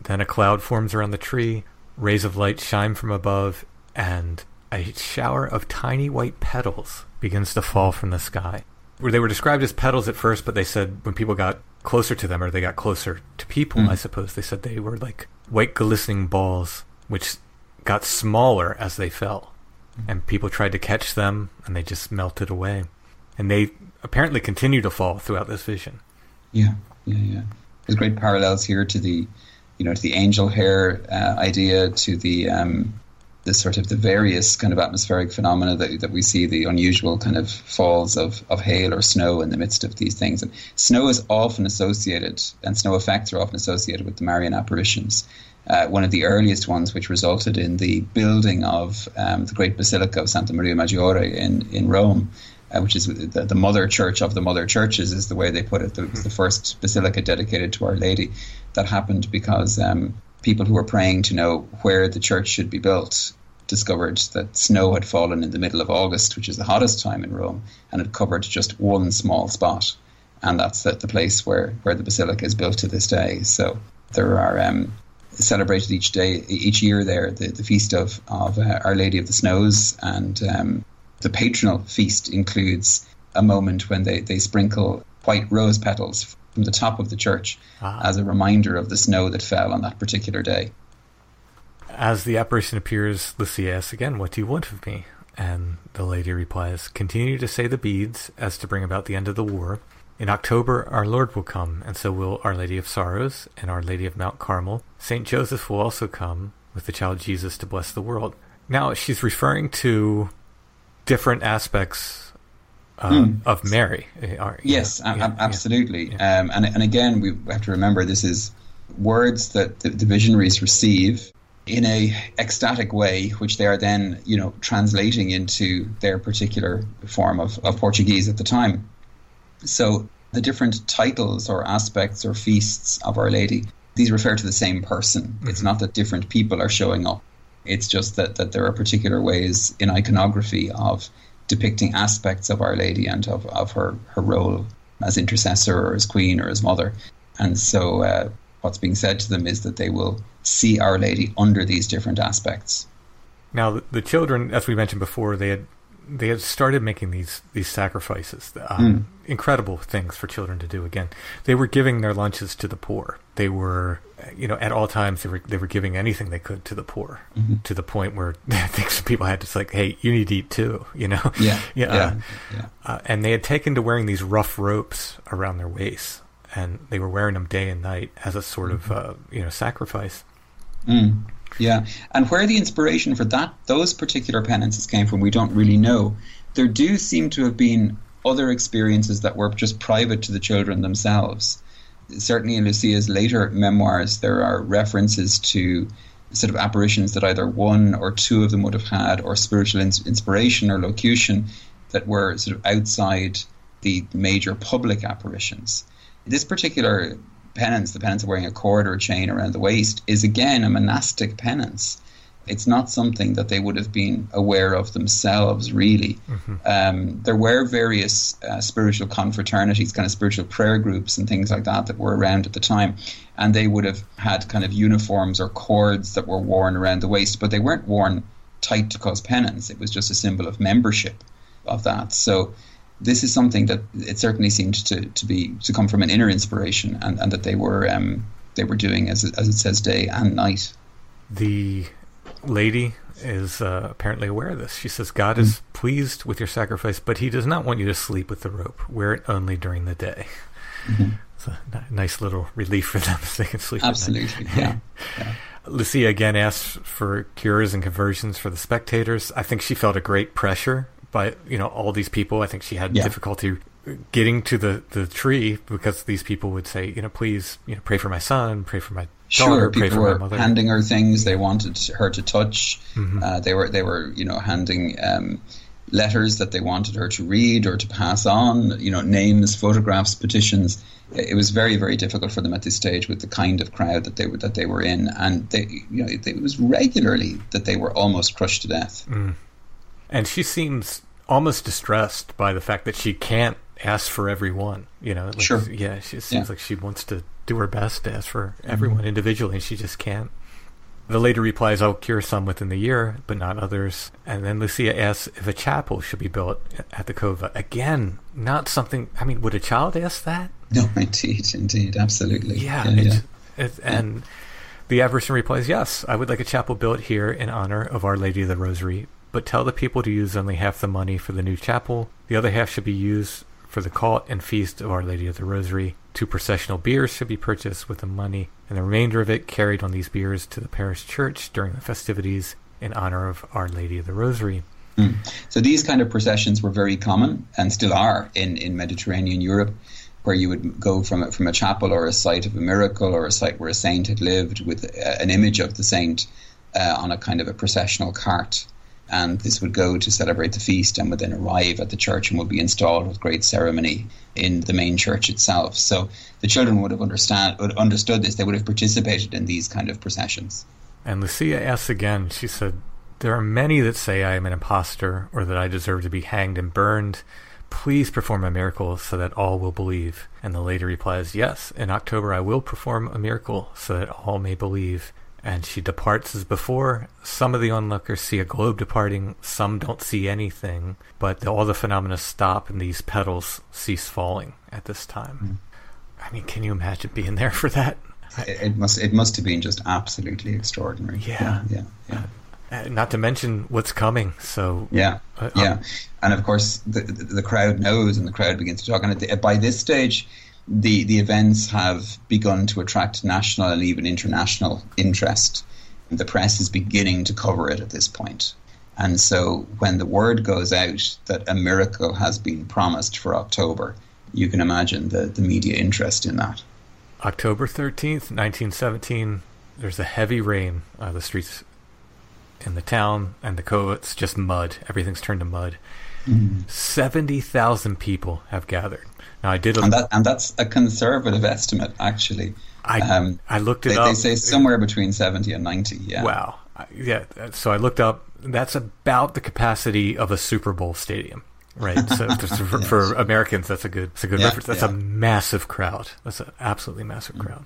Then a cloud forms around the tree, rays of light shine from above, and a shower of tiny white petals begins to fall from the sky. Where they were described as petals at first, but they said when people got closer to them, or they got closer to people, Mm. I suppose they said they were like white glistening balls, which got smaller as they fell. And people tried to catch them, and they just melted away. And they apparently continue to fall throughout this vision. Yeah, yeah, yeah. There's great parallels here to the, you know, to the angel hair uh, idea, to the um, the sort of the various kind of atmospheric phenomena that that we see, the unusual kind of falls of, of hail or snow in the midst of these things. And snow is often associated, and snow effects are often associated with the Marian apparitions. Uh, one of the earliest ones, which resulted in the building of um, the great Basilica of Santa Maria Maggiore in in Rome, uh, which is the, the mother church of the mother churches, is the way they put it. The, the first basilica dedicated to Our Lady. That happened because um, people who were praying to know where the church should be built discovered that snow had fallen in the middle of August, which is the hottest time in Rome, and it covered just one small spot. And that's the, the place where, where the basilica is built to this day. So there are um, celebrated each day, each year there, the, the feast of, of uh, Our Lady of the Snows. And um, the patronal feast includes a moment when they, they sprinkle white rose petals from the top of the church Ah. as a reminder of the snow that fell on that particular day. As the apparition appears, Lucia asks again, What do you want of me? And the lady replies, Continue to say the beads as to bring about the end of the war. In October, our Lord will come, and so will Our Lady of Sorrows and Our Lady of Mount Carmel. Saint Joseph will also come with the child Jesus to bless the world. Now, she's referring to different aspects uh, of Mary. are- Yes, know, yeah, a- yeah. absolutely. Um, and, and again, we have to remember this is words that the, the visionaries receive in a ecstatic way, which they are then, you know, translating into their particular form of, of Portuguese at the time. So the different titles or aspects or feasts of Our Lady, these refer to the same person. Mm-hmm. It's not that different people are showing up. It's just that, that there are particular ways in iconography of depicting aspects of Our Lady and of, of her, her role as intercessor or as queen or as mother. And so uh, what's being said to them is that they will see Our Lady under these different aspects. Now, the children, as we mentioned before, they had they had started making these these sacrifices, um, mm. incredible things for children to do. Again, they were giving their lunches to the poor. They were, you know, at all times they were they were giving anything they could to the poor, mm-hmm. to the point where I think some people had to say, like, "Hey, you need to eat too," you know? Yeah, yeah, yeah. Uh, yeah. Uh, and they had taken to wearing these rough ropes around their waists, and they were wearing them day and night as a sort mm-hmm. of, uh, you know, sacrifice. Mm. Yeah, and where the inspiration for that those particular penances came from, we don't really know. There do seem to have been other experiences that were just private to the children themselves. Certainly, in Lucia's later memoirs, there are references to sort of apparitions that either one or two of them would have had, or spiritual ins- inspiration or locution that were sort of outside the major public apparitions. This particular penance, the penance of wearing a cord or a chain around the waist, is again a monastic penance. It's not something that they would have been aware of themselves, really. Mm-hmm. Um, there were various uh, spiritual confraternities, kind of spiritual prayer groups, and things like that that were around at the time. And they would have had kind of uniforms or cords that were worn around the waist, but they weren't worn tight to cause penance. It was just a symbol of membership of that. So this is something that it certainly seemed to, to be to come from an inner inspiration and, and that they were um, they were doing as it, as it says day and night. The lady is uh, apparently aware of this. She says God mm. is pleased with your sacrifice, but He does not want you to sleep with the rope. Wear it only during the day. Mm-hmm. It's a n- nice little relief for them so they can sleep. Absolutely, yeah. yeah. Lucia again asks for cures and conversions for the spectators. I think she felt a great pressure by you know all these people. I think she had yeah. difficulty getting to the, the tree because these people would say, you know, please, you know, pray for my son, pray for my daughter, sure, pray for my mother. handing her things they wanted her to touch. Mm-hmm. Uh, they were they were you know handing. Um, letters that they wanted her to read or to pass on, you know, names, photographs, petitions. It was very, very difficult for them at this stage with the kind of crowd that they were that they were in, and they, you know, it was regularly that they were almost crushed to death. Mm. And she seems almost distressed by the fact that she can't ask for everyone. You know, like, sure. Yeah, she seems yeah. like she wants to do her best to ask for everyone mm-hmm. individually, and she just can't. The lady replies, I'll cure some within the year, but not others. And then Lucia asks if a chapel should be built at the cova. Again, not something, I mean, would a child ask that? No, indeed, indeed, absolutely. Yeah. yeah, yeah. It, and the adversary replies, Yes, I would like a chapel built here in honor of Our Lady of the Rosary, but tell the people to use only half the money for the new chapel. The other half should be used for the cult and feast of Our Lady of the Rosary. Two processional biers should be purchased with the money, and the remainder of it carried on these biers to the parish church during the festivities in honor of Our Lady of the Rosary. Mm. So these kind of processions were very common and still are in, in Mediterranean Europe, where you would go from a, from a chapel or a site of a miracle or a site where a saint had lived with a, an image of the saint uh, on a kind of a processional cart and this would go to celebrate the feast and would then arrive at the church and would be installed with great ceremony in the main church itself. So the children would have understand would understood this. They would have participated in these kind of processions. And Lucia asks again. She said, "There are many that say I am an impostor or that I deserve to be hanged and burned." Please perform a miracle so that all will believe. And the lady replies, Yes, in October I will perform a miracle so that all may believe and she departs as before. Some of the onlookers see a globe departing, some don't see anything, but all the phenomena stop and these petals cease falling at this time. Mm. I mean, can you imagine being there for that? It, it, must it must have been just absolutely extraordinary. Yeah, yeah, yeah. Uh, not to mention what's coming. So yeah, uh, yeah, um, and of course the, the, the crowd knows, and the crowd begins to talk. And by this stage, the, the events have begun to attract national and even international interest. The press is beginning to cover it at this point. And so when the word goes out that a miracle has been promised for October, you can imagine the, the media interest in that. October 13th, 1917, there's a heavy rain. Uh, the streets in the town and the cove, it's just mud. Everything's turned to mud. Seventy thousand people have gathered. I did, and that and that's a conservative estimate actually. I Um, I looked it They, up. they say somewhere between seventy and ninety. Yeah. Wow. Yeah. So I looked up. That's about the capacity of a Super Bowl stadium, right? So for, for Americans, that's a good. That's a good Yeah, reference. That's yeah. a massive crowd. That's an absolutely massive crowd.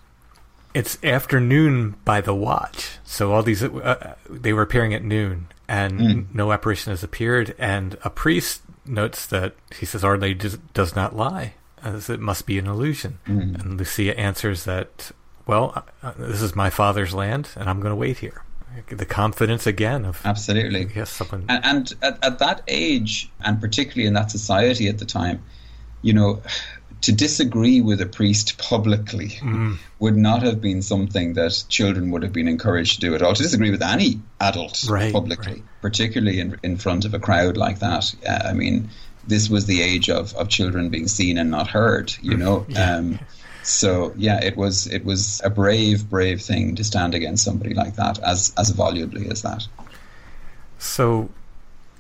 It's afternoon by the watch, so all these uh, they were appearing at noon, and Mm. no apparition has appeared. And a priest notes that he says Our Lady does, does not lie, as it must be an illusion. Mm. And Lucia answers that, well, uh, this is my father's land, and I'm going to wait here. The confidence again of Absolutely. yes, someone. And, and at, at that age, and particularly in that society at the time, you know, to disagree with a priest publicly Mm. would not have been something that children would have been encouraged to do at all. To disagree with any adult Right, publicly, right. particularly in, in front of a crowd like that. Uh, I mean, this was the age of, of children being seen and not heard, you know. Yeah. Um, so yeah, it was it was a brave, brave thing to stand against somebody like that as as volubly as that. So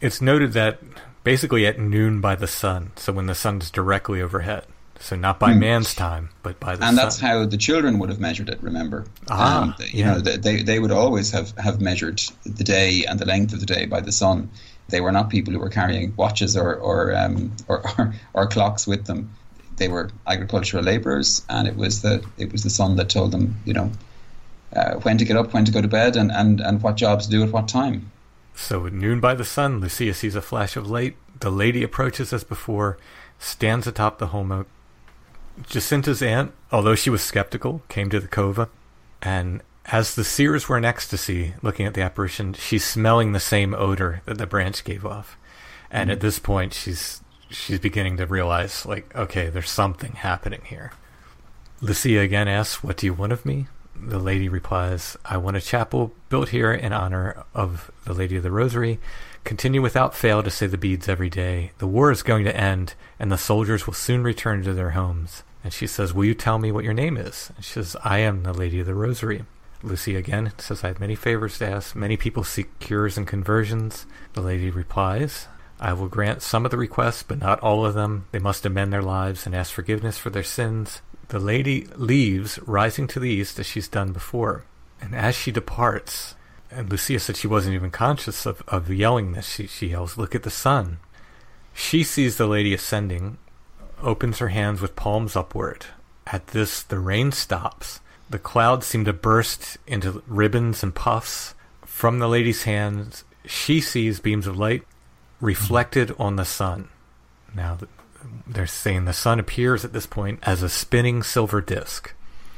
it's noted that basically at noon by the sun, so when the sun's directly overhead. So not by man's time, but by the Hmm. and sun. that's how the children would have measured it. Remember, Ah, Um, you yeah. know, they they would always have have measured the day and the length of the day by the sun. They were not people who were carrying watches or or um, or, or, or clocks with them. They were agricultural labourers, and it was the it was the sun that told them, you know, uh, when to get up, when to go to bed, and, and, and what jobs to do at what time. So at noon by the sun, Lucia sees a flash of light. The lady approaches as before, stands atop the holm oak. Jacinta's aunt, although she was skeptical, came to the cova, and as the seers were in ecstasy looking at the apparition, she's smelling the same odor that the branch gave off. And at hmm. this point, she's she's beginning to realize, like, okay, there's something happening here. Lucia again asks, What do you want of me? The lady replies, I want a chapel built here in honor of the Lady of the Rosary. Continue without fail to say the beads every day. The war is going to end, and the soldiers will soon return to their homes. And she says, Will you tell me what your name is? And she says, I am the Lady of the Rosary. Lucy again says, I have many favors to ask. Many people seek cures and conversions. The lady replies, I will grant some of the requests, but not all of them. They must amend their lives and ask forgiveness for their sins. The lady leaves, rising to the east as she's done before. And as she departs, and Lucia said she wasn't even conscious of, of the yelling this, she, she yells, Look at the sun. She sees the lady ascending, opens her hands with palms upward. At this, the rain stops. The clouds seem to burst into ribbons and puffs. From the lady's hands, she sees beams of light reflected on the sun. Now, they're saying the sun appears at this point as a spinning silver disk.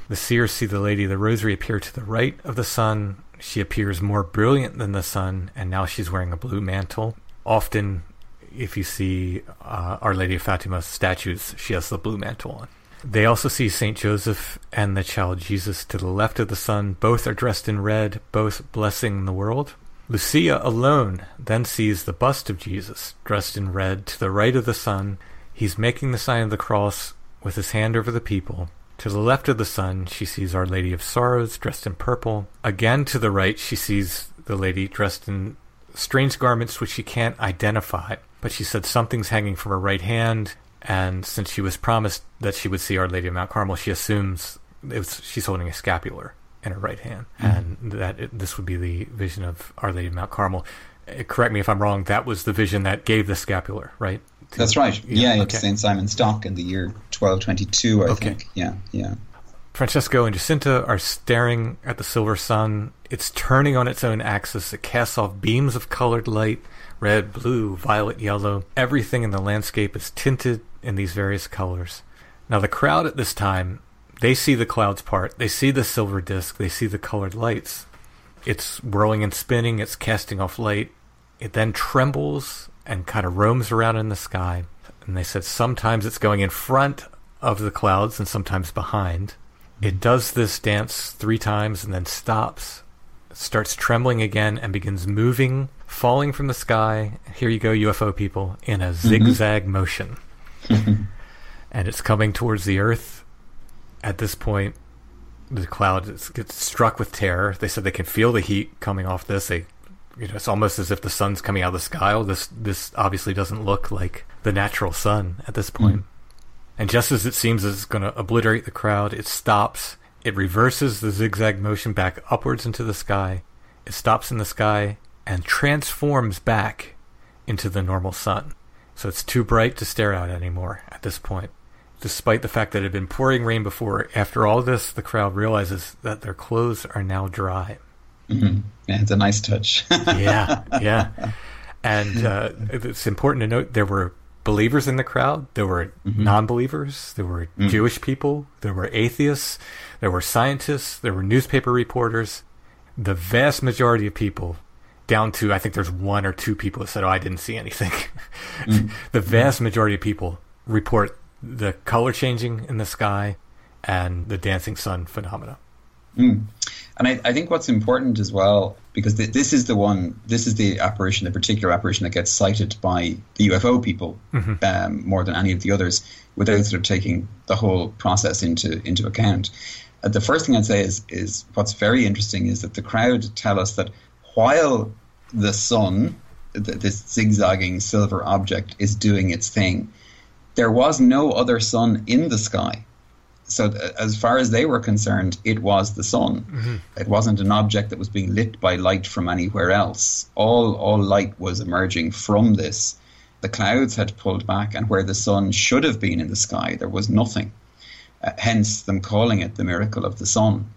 The seers see the Lady of the Rosary appear to the right of the sun. She appears more brilliant than the sun, and now she's wearing a blue mantle. Often, if you see uh, Our Lady of Fatima statues, she has the blue mantle on. They also see Saint Joseph and the child Jesus to the left of the sun. Both are dressed in red, both blessing the world. Lucia alone then sees the bust of Jesus, dressed in red, to the right of the sun. He's making the sign of the cross with his hand over the people. To the left of the sun, she sees Our Lady of Sorrows, dressed in purple. Again to the right, she sees the lady dressed in strange garments which she can't identify. But she said something's hanging from her right hand, and since she was promised that she would see Our Lady of Mount Carmel, she assumes it was, she's holding a scapular in her right hand, and that it, this would be the vision of Our Lady of Mount Carmel. Uh, Correct me if I'm wrong. That was the vision that gave the scapular, right? To- That's right. Yeah, okay. it's St. Simon Stock in the year 1222, I Okay. think. Yeah, yeah. Francesco and Jacinta are staring at the silver sun. It's turning on its own axis. It casts off beams of colored light red, blue, violet, yellow. Everything in the landscape is tinted in these various colors. Now, the crowd at this time, they see the clouds part, they see the silver disk, they see the colored lights. It's whirling and spinning, it's casting off light. It then trembles and kind of roams around in the sky. And they said sometimes it's going in front of the clouds and sometimes behind. It does this dance three times and then stops, starts trembling again, and begins moving, falling from the sky. Here you go, UFO people, in a mm-hmm. zigzag motion. and it's coming towards the Earth. At this point, the cloud gets struck with terror. They said they can feel the heat coming off this. They you know, it's almost as if the sun's coming out of the sky. Well, this this obviously doesn't look like the natural sun at this point. Mm. And just as it seems as it's going to obliterate the crowd, it stops. It reverses the zigzag motion back upwards into the sky. It stops in the sky and transforms back into the normal sun. So it's too bright to stare at anymore at this point. Despite the fact that it had been pouring rain before, after all this, the crowd realizes that their clothes are now dry. Mm-hmm. Yeah, it's a nice touch. yeah, yeah. And uh, it's important to note there were believers in the crowd, there were mm-hmm. non believers, there were mm. Jewish people, there were atheists, there were scientists, there were newspaper reporters. The vast majority of people, down to I think there's one or two people that said, Oh, I didn't see anything. Mm. the vast majority of people report the color changing in the sky and the dancing sun phenomena. Mm. And I, I, think what's important as well, because th- this is the one, this is the apparition, the particular apparition that gets cited by the UFO people mm-hmm. um, more than any of the others, without sort of taking the whole process into into account. Uh, the first thing I'd say is is what's very interesting is that the crowd tell us that while the sun, th- this zigzagging silver object, is doing its thing, there was no other sun in the sky so as far as they were concerned, it was the sun. Mm-hmm. It wasn't an object that was being lit by light from anywhere else. All all light was emerging from this. The clouds had pulled back, and where the sun should have been in the sky, there was nothing. Uh, hence, them calling it the miracle of the sun.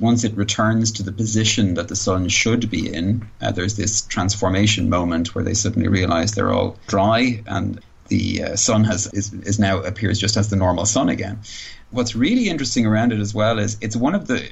Once it returns to the position that the sun should be in, uh, there's this transformation moment where they suddenly realize they're all dry and the uh, sun has is, is now appears just as the normal sun again what's really interesting around it as well is it's one of the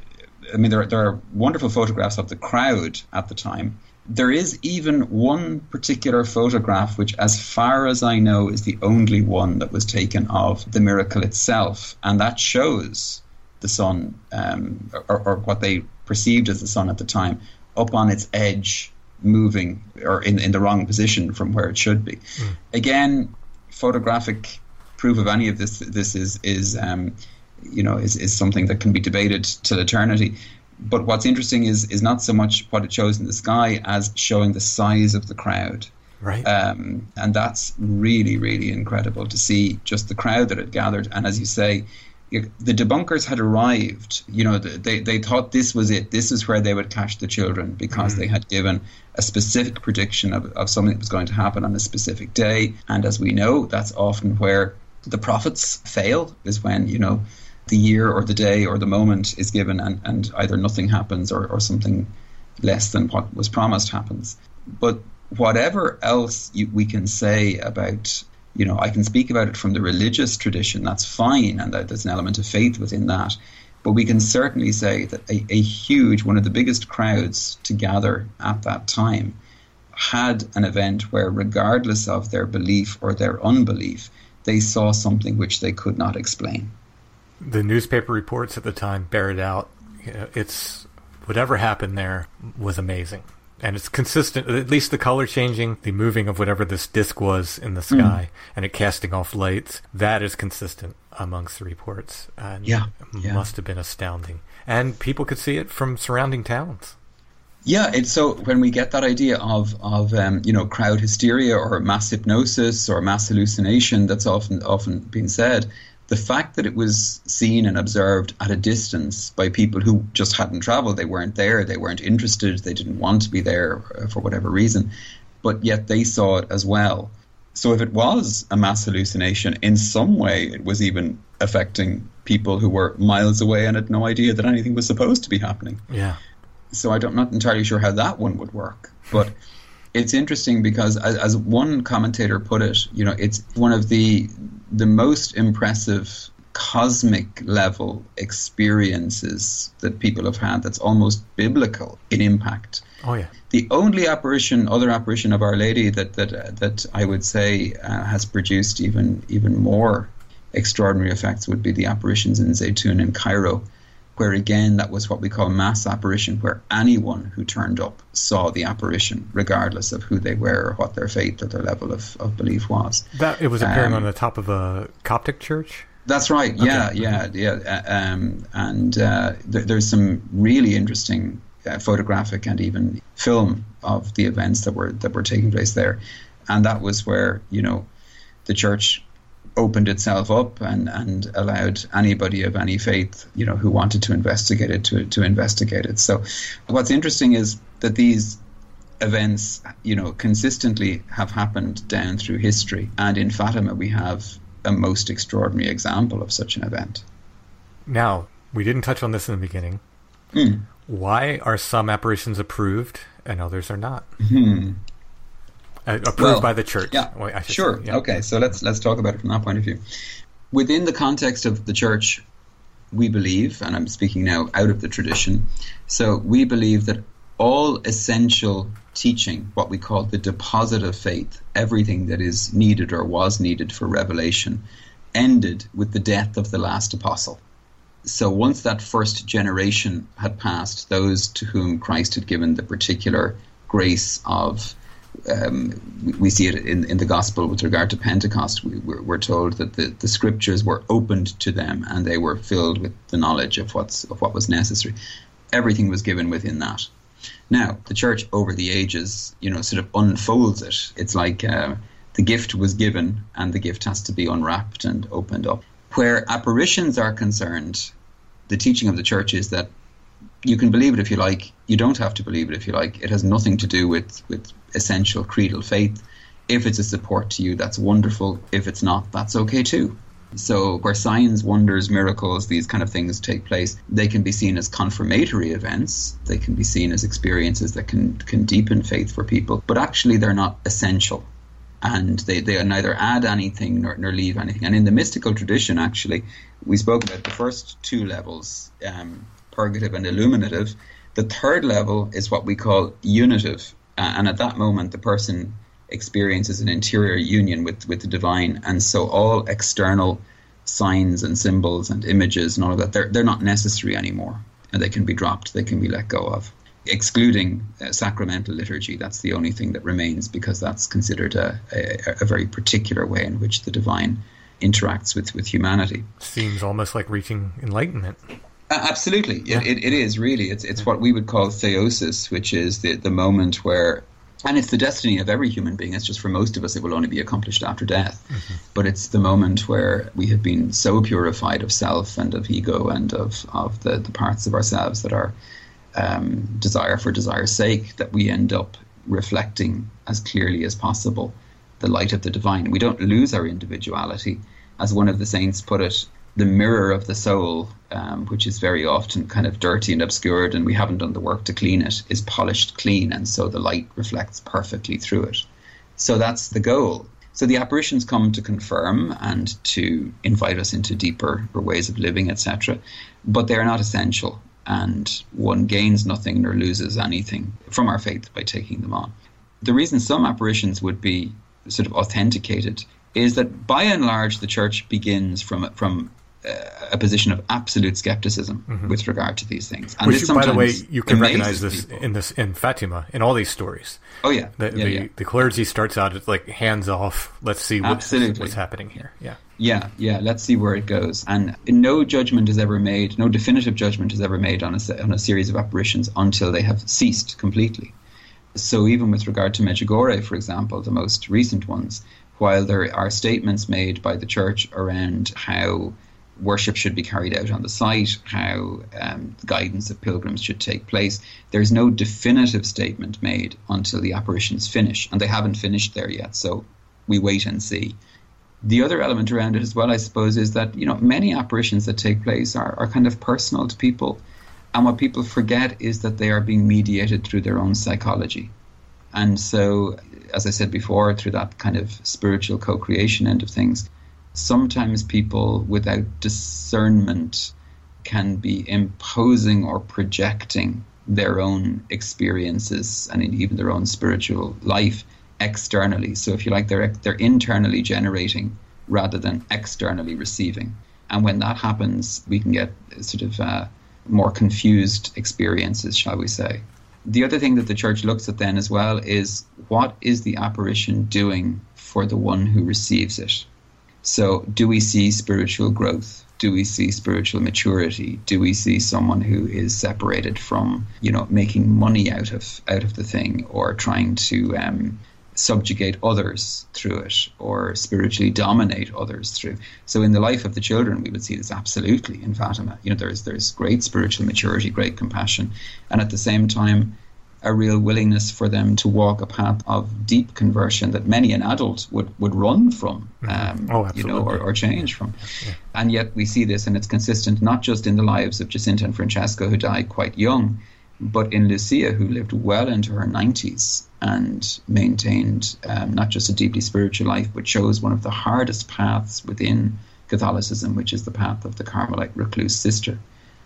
I mean, there, there are wonderful photographs of the crowd at the time. There is even one particular photograph, which, as far as I know, is the only one that was taken of the miracle itself. And that shows the sun, um, or, or, what they perceived as the sun at the time, up on its edge, moving or in, in the wrong position from where it should be. Mm. Again, photographic proof of any of this this is is um, you know is, is something that can be debated till eternity. But what's interesting is is not so much what it shows in the sky as showing the size of the crowd. Right. Um, and that's really, really incredible to see just the crowd that had gathered. And as you say, the debunkers had arrived. You know, they, they thought this was it. This is where they would catch the children because mm. they had given a specific prediction of, of something that was going to happen on a specific day. And as we know, that's often where the prophets fail is when you know the year or the day or the moment is given and, and either nothing happens or, or something less than what was promised happens. But whatever else you, we can say about, you know, I can speak about it from the religious tradition, that's fine, and that there's an element of faith within that. But we can certainly say that a, a huge, one of the biggest crowds to gather at that time had an event where, regardless of their belief or their unbelief, they saw something which they could not explain. The newspaper reports at the time bear it out. It's whatever happened there was amazing. And it's consistent, at least the color changing, the moving of whatever this disc was in the sky, mm. and it casting off lights. That is consistent amongst the reports. And yeah, yeah. must have been astounding. And people could see it from surrounding towns. Yeah, it's so when we get that idea of of um, you know crowd hysteria or mass hypnosis or mass hallucination that's often often been said, the fact that it was seen and observed at a distance by people who just hadn't traveled, they weren't there, they weren't interested, they didn't want to be there uh, for whatever reason, but yet they saw it as well. So if it was a mass hallucination, in some way it was even affecting people who were miles away and had no idea that anything was supposed to be happening. Yeah so I'm not entirely sure how that one would work. But it's interesting because, as, as, one commentator put it, you know, it's one of the the most impressive cosmic level experiences that people have had. That's almost biblical in impact. Oh yeah. The only apparition, other apparition of Our Lady that that uh, that I would say uh, has produced even even more extraordinary effects would be the apparitions in Zaytun in Cairo where again that was what we call mass apparition, where anyone who turned up saw the apparition, regardless of who they were or what their faith or their level of, of belief was. That it was appearing um, on the top of a Coptic church. That's right. Yeah, okay. yeah, yeah. Uh, um, and uh, th- there's some really interesting uh, photographic and even film of the events that were that were taking place there, and that was where you know the church opened itself up and, and allowed anybody of any faith, you know, who wanted to investigate it to, to investigate it. So what's interesting is that these events, you know, consistently have happened down through history. And in Fatima, we have a most extraordinary example of such an event. Now, we didn't touch on this in the beginning. Mm. Why are some apparitions approved and others are not? Hmm. Uh, approved Well, by the church. Yeah, sure. say, yeah. Okay, so let's let's talk about it from that point of view. Within the context of the church, we believe, and I'm speaking now out of the tradition, so we believe that all essential teaching, what we call the deposit of faith, everything that is needed or was needed for revelation, ended with the death of the last apostle. So once that first generation had passed, those to whom Christ had given the particular grace of um, we- see it in, in the gospel with regard to Pentecost. We, we're, we're told that the, the scriptures were opened to them and they were filled with the knowledge of what's of what was necessary. Everything was given within that. Now the church over the ages, you know, sort of unfolds it. It's like uh, the gift was given and the gift has to be unwrapped and opened up. Where apparitions are concerned, the teaching of the church is that you can believe it if you like. You don't have to believe it if you like. It has nothing to do with, with essential creedal faith. If it's a support to you, that's wonderful. If it's not, that's okay too. So, where signs, wonders, miracles, these kind of things take place, they can be seen as confirmatory events. They can be seen as experiences that can, can deepen faith for people, but actually they're not essential. And they, they neither add anything nor, nor leave anything. And in the mystical tradition, actually, we spoke about the first two levels, um, purgative and illuminative. The third level is what we call unitive. And at that moment, the person experiences an interior union with, with the divine. And so all external signs and symbols and images and all of that, they're, they're not necessary anymore. And they can be dropped, they can be let go of. Excluding uh, sacramental liturgy, that's the only thing that remains because that's considered a, a, a very particular way in which the divine interacts with, with humanity. Seems almost like reaching enlightenment. Uh, absolutely, it, it, it is really. It's it's what we would call theosis, which is the the moment where, and it's the destiny of every human being. It's just for most of us, it will only be accomplished after death. But it's the moment where we have been so purified of self and of ego and of of the the parts of ourselves that are um, desire for desire's sake that we end up reflecting as clearly as possible the light of the divine. We don't lose our individuality, as one of the saints put it. The mirror of the soul, um, which is very often kind of dirty and obscured, and we haven't done the work to clean it, is polished clean, and so the light reflects perfectly through it. So that's the goal. So the apparitions come to confirm and to invite us into deeper ways of living, etc. But they are not essential, and one gains nothing nor loses anything from our faith by taking them on. The reason some apparitions would be sort of authenticated is that by and large the church begins from from a position of absolute skepticism mm-hmm. with regard to these things. And Which, by the way, you can recognize this people. in this in Fatima in all these stories. Oh yeah, The, yeah, the, yeah. the clergy starts out like hands off. Let's see what, what's happening here. Yeah. Yeah, yeah. Let's see where it goes. And no judgment is ever made. No definitive judgment is ever made on a on a series of apparitions until they have ceased completely. So even with regard to Medjugorje, for example, the most recent ones, while there are statements made by the church around how worship should be carried out on the site, how um, guidance of pilgrims should take place, there's no definitive statement made until the apparitions finish, and they haven't finished there yet. So we wait and see the other element around it as well, I suppose, is that you know many apparitions that take place are, are kind of personal to people, and what people forget is that they are being mediated through their own psychology, and so, as I said before, through that kind of spiritual co-creation end of things, sometimes people without discernment can be imposing or projecting their own experiences and even their own spiritual life externally. So, if you like, they're they're internally generating rather than externally receiving. And when that happens, we can get sort of uh, more confused experiences, shall we say? The other thing that the church looks at then as well is what is the apparition doing for the one who receives it? So, do we see spiritual growth? do we see spiritual maturity? Do we see someone who is separated from, you know, making money out of out of the thing or trying to um, subjugate others through it or spiritually dominate others through. So in the life of the children, we would see this absolutely in Fatima. You know, there's there's great spiritual maturity, great compassion, and at the same time, a real willingness for them to walk a path of deep conversion that many an adult would, would run from, mm-hmm. um, oh, you know, or, or change from. Yeah. And yet we see this, and it's consistent not just in the lives of Jacinta and Francesco, who died quite young, but in Lucia, who lived well into her 90s and maintained um, not just a deeply spiritual life, but chose one of the hardest paths within Catholicism, which is the path of the Carmelite recluse sister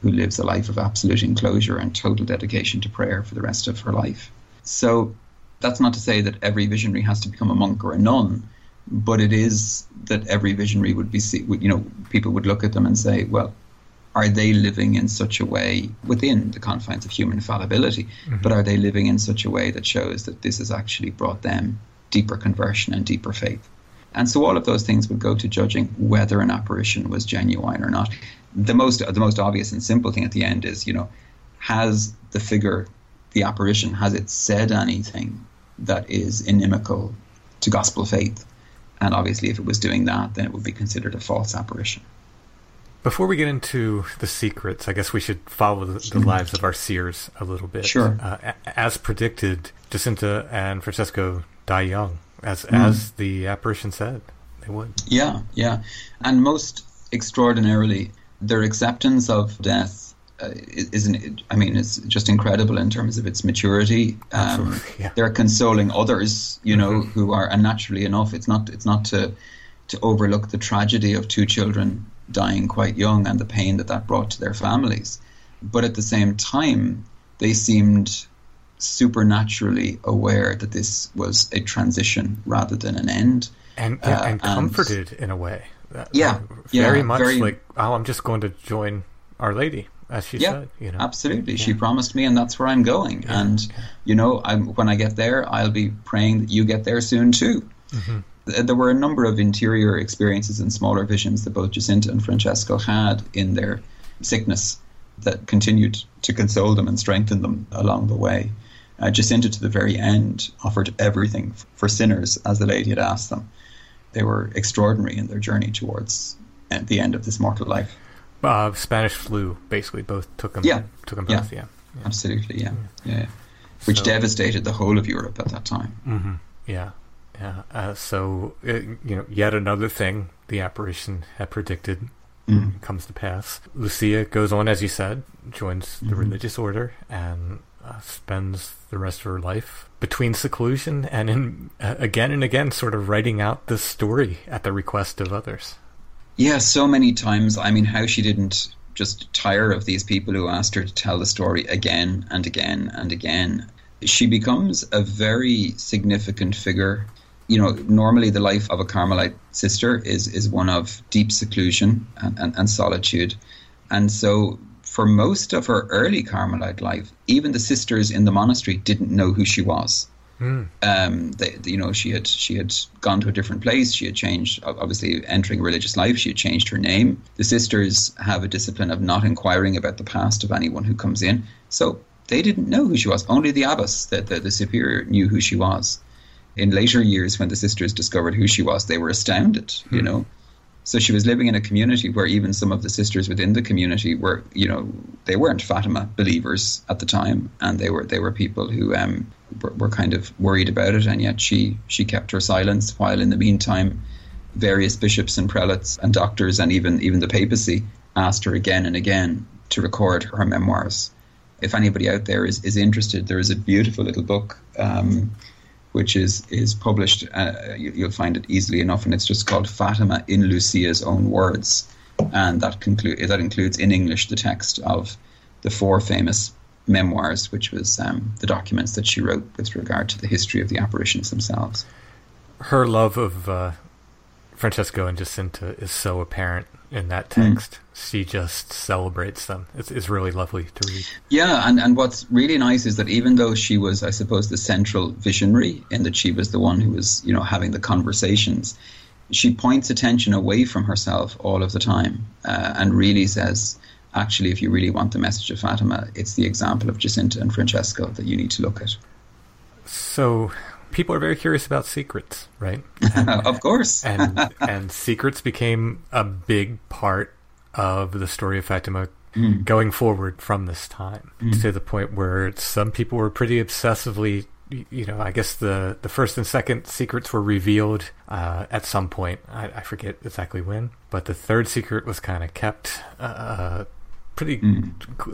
who lives a life of absolute enclosure and total dedication to prayer for the rest of her life. So that's not to say that every visionary has to become a monk or a nun, but it is that every visionary would be, you know, people would look at them and say, well, are they living in such a way within the confines of human fallibility, mm-hmm. but are they living in such a way that shows that this has actually brought them deeper conversion and deeper faith? And so all of those things would go to judging whether an apparition was genuine or not the most the most obvious and simple thing at the end is you know has the figure the apparition has it said anything that is inimical to gospel faith and obviously if it was doing that then it would be considered a false apparition before we get into the secrets, I guess we should follow the, the lives of our seers a little bit. Sure. Uh, as predicted, Jacinta and Francesco die young, as mm. as the apparition said they would. Yeah, yeah, and most extraordinarily, their acceptance of death uh, isn't. I mean, it's just incredible in terms of its maturity. Um, yeah. They're consoling others, you know, mm-hmm. who are, and naturally enough, it's not. It's not to to overlook the tragedy of two children dying quite young and the pain that that brought to their families. But at the same time, they seemed supernaturally aware that this was a transition rather than an end, and and, uh, and comforted in a way. Yeah, very yeah, much very, like, oh, I'm just going to join Our Lady, as she yeah, said. You know, absolutely. Yeah. She promised me, and that's where I'm going. Yeah. And you know, I'm, when I get there, I'll be praying that you get there soon too. Mm-hmm. There were a number of interior experiences and smaller visions that both Jacinta and Francesco had in their sickness that continued to console them and strengthen them along the way. Uh, Jacinta, to the very end, offered everything for sinners as the lady had asked them they were extraordinary in their journey towards the end of this mortal life. Uh, Spanish flu, basically, both took them. Yeah, took them both. Yeah, yeah. absolutely. Yeah, yeah, yeah. which so, devastated the whole of Europe at that time. Mm-hmm. Yeah, yeah. Uh, so uh, you know, yet another thing the apparition had predicted mm. comes to pass. Lucia goes on, as you said, joins the mm-hmm. religious order, and uh, spends the rest of her life between seclusion and in uh, again and again sort of writing out this story at the request of others. Yeah, so many times. I mean, how she didn't just tire of these people who asked her to tell the story again and again and again. She becomes a very significant figure. You know, normally the life of a Carmelite sister is, is one of deep seclusion and, and, and solitude. And so for most of her early Carmelite life, even the sisters in the monastery didn't know who she was. Mm. Um, they, you know, she had she had gone to a different place. She had changed, obviously, entering religious life. She had changed her name. The sisters have a discipline of not inquiring about the past of anyone who comes in. So they didn't know who she was. Only the abbess, the, the, the superior, knew who she was. In later years, when the sisters discovered who she was, they were astounded. Mm. You hmm. know, so she was living in a community where even some of the sisters within the community were, you know, they weren't Fatima believers at the time, and they were they were people who um, were, were kind of worried about it, and yet she she kept her silence. While in the meantime, various bishops and prelates and doctors and even even the papacy asked her again and again to record her memoirs. If anybody out there is, is interested, there is a beautiful little book. Um, which is is published. Uh, you, will find it easily enough, and it's just called Fatima in Lucia's own words, and that conclude that includes in English the text of the four famous memoirs, which was um, the documents that she wrote with regard to the history of the apparitions themselves. Her love of uh, Francesco and Jacinta is so apparent in that hmm. text. Mm. She just celebrates them. It's, it's really lovely to read. Yeah, and, and what's really nice is that even though she was, I suppose, the central visionary in that she was the one who was, you know, having the conversations, she points attention away from herself all of the time uh, and really says, actually, if you really want the message of Fatima, it's the example of Jacinta and Francesco that you need to look at. So people are very curious about secrets, right? And, of course. and and secrets became a big part of the story of Fatima mm. going forward from this time mm. to the point where some people were pretty obsessively you know, I guess the, the first and second secrets were revealed uh, at some point. I, I, forget exactly when, but the third secret was kind of kept uh, pretty mm.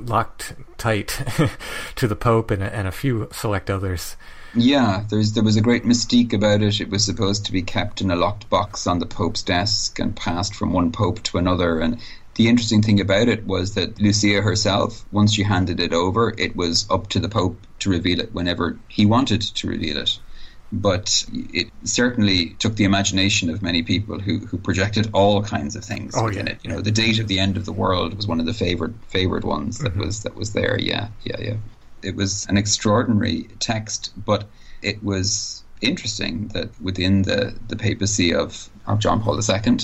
locked tight to the Pope and, and a few select others. Yeah, there's there was a great mystique about it. It was supposed to be kept in a locked box on the Pope's desk and passed from one Pope to another. And the interesting thing about it was that Lucia herself, once she handed it over, it was up to the Pope to reveal it whenever he wanted to reveal it. But it certainly took the imagination of many people who, who projected all kinds of things oh, within yeah. it. You know, the date of the end of the world was one of the favorite favored ones that mm-hmm. was that was there. Yeah, yeah, yeah. It was an extraordinary text, but it was interesting that within the, the papacy of, of John Paul II,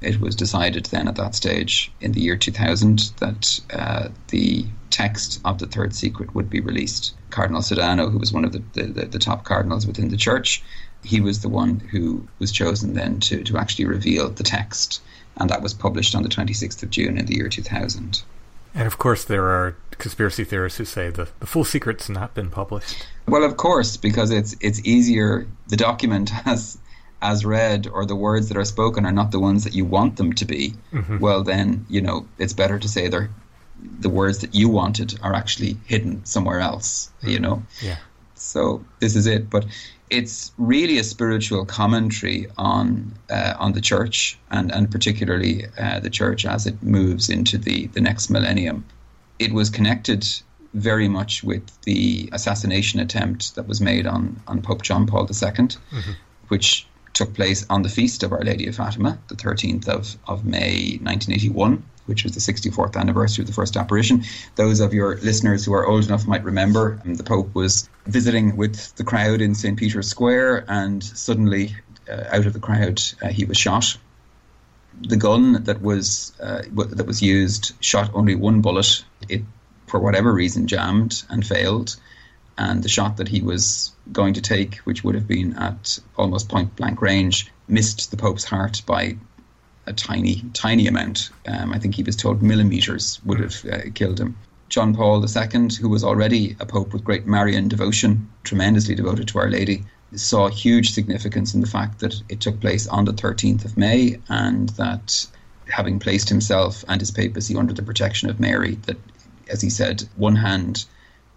it was decided then at that stage in the year 2000 that uh, the text of the third secret would be released. Cardinal Sodano, who was one of the, the, the, top cardinals within the church, he was the one who was chosen then to, to actually reveal the text. And that was published on the 26th of June in the year 2000. And of course, there are conspiracy theorists who say the, the full secret's not been published. Well, of course, because it's it's easier. The document has as read or the words that are spoken are not the ones that you want them to be. Mm-hmm. Well, then you know it's better to say they're the words that you wanted are actually hidden somewhere else. You mm-hmm. know. Yeah. So this is it, but it's really a spiritual commentary on uh, on the church and and particularly uh, the church as it moves into the the next millennium. It was connected very much with the assassination attempt that was made on on Pope John Paul II, mm-hmm. which took place on the feast of Our Lady of Fatima, the 13th of, of May 1981 which was the 64th anniversary of the first apparition. Those of your listeners who are old enough might remember um, the Pope was visiting with the crowd in St. Peter's Square, and suddenly, uh, out of the crowd, uh, he was shot. The gun that was uh, that was used shot only one bullet. It, for whatever reason, jammed and failed. And the shot that he was going to take, which would have been at almost point blank range, missed the Pope's heart by a tiny, tiny amount. Um, I think he was told millimeters would have uh, killed him. John Paul II, who was already a pope with great Marian devotion, tremendously devoted to Our Lady, saw huge significance in the fact that it took place on the 13th of May and that having placed himself and his papacy under the protection of Mary, that, as he said, one hand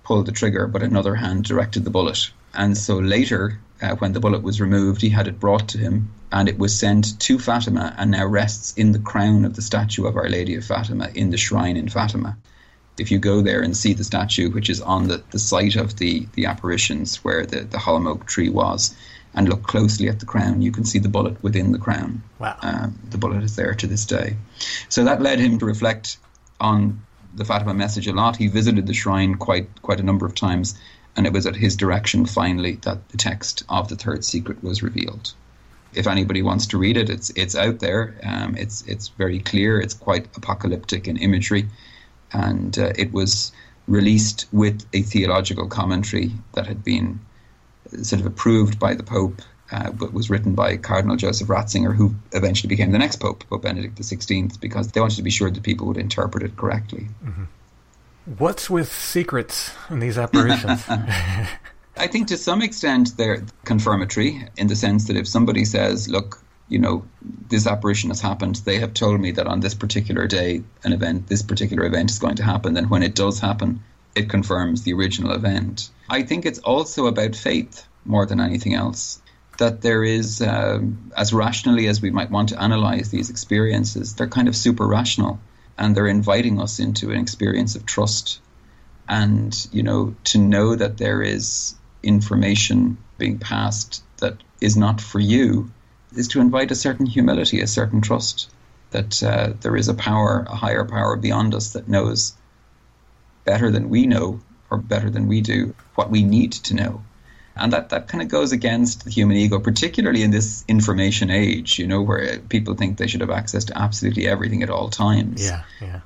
pulled the trigger, but another hand directed the bullet. And so later, uh, when the bullet was removed, he had it brought to him and it was sent to Fatima and now rests in the crown of the statue of Our Lady of Fatima in the shrine in Fatima. If you go there and see the statue, which is on the, the site of the, the apparitions where the, the holm oak tree was, and look closely at the crown, you can see the bullet within the crown. Wow. Um, the bullet is there to this day. So that led him to reflect on the Fatima message a lot. He visited the shrine quite quite a number of times, and it was at his direction finally that the text of the third secret was revealed if anybody wants to read it, it's it's out there. Um, it's it's very clear. It's quite apocalyptic in imagery, and uh, it was released with a theological commentary that had been sort of approved by the Pope, uh, but was written by Cardinal Joseph Ratzinger, who eventually became the next Pope, Pope Benedict XVI, because they wanted to be sure that people would interpret it correctly. Mm-hmm. What's with secrets in these apparitions? I think to some extent they're confirmatory in the sense that if somebody says, look, you know, this apparition has happened, they have told me that on this particular day, an event, this particular event is going to happen, then when it does happen, it confirms the original event. I think it's also about faith more than anything else. That there is, um, as rationally as we might want to analyze these experiences, they're kind of super rational and they're inviting us into an experience of trust. And, you know, to know that there is information being passed that is not for you is to invite a certain humility, a certain trust that uh, there is a power, a higher power beyond us that knows better than we know or better than we do what we need to know. And that, that kind of goes against the human ego, particularly in this information age, you know, where people think they should have access to absolutely everything at all times. Yeah, yeah.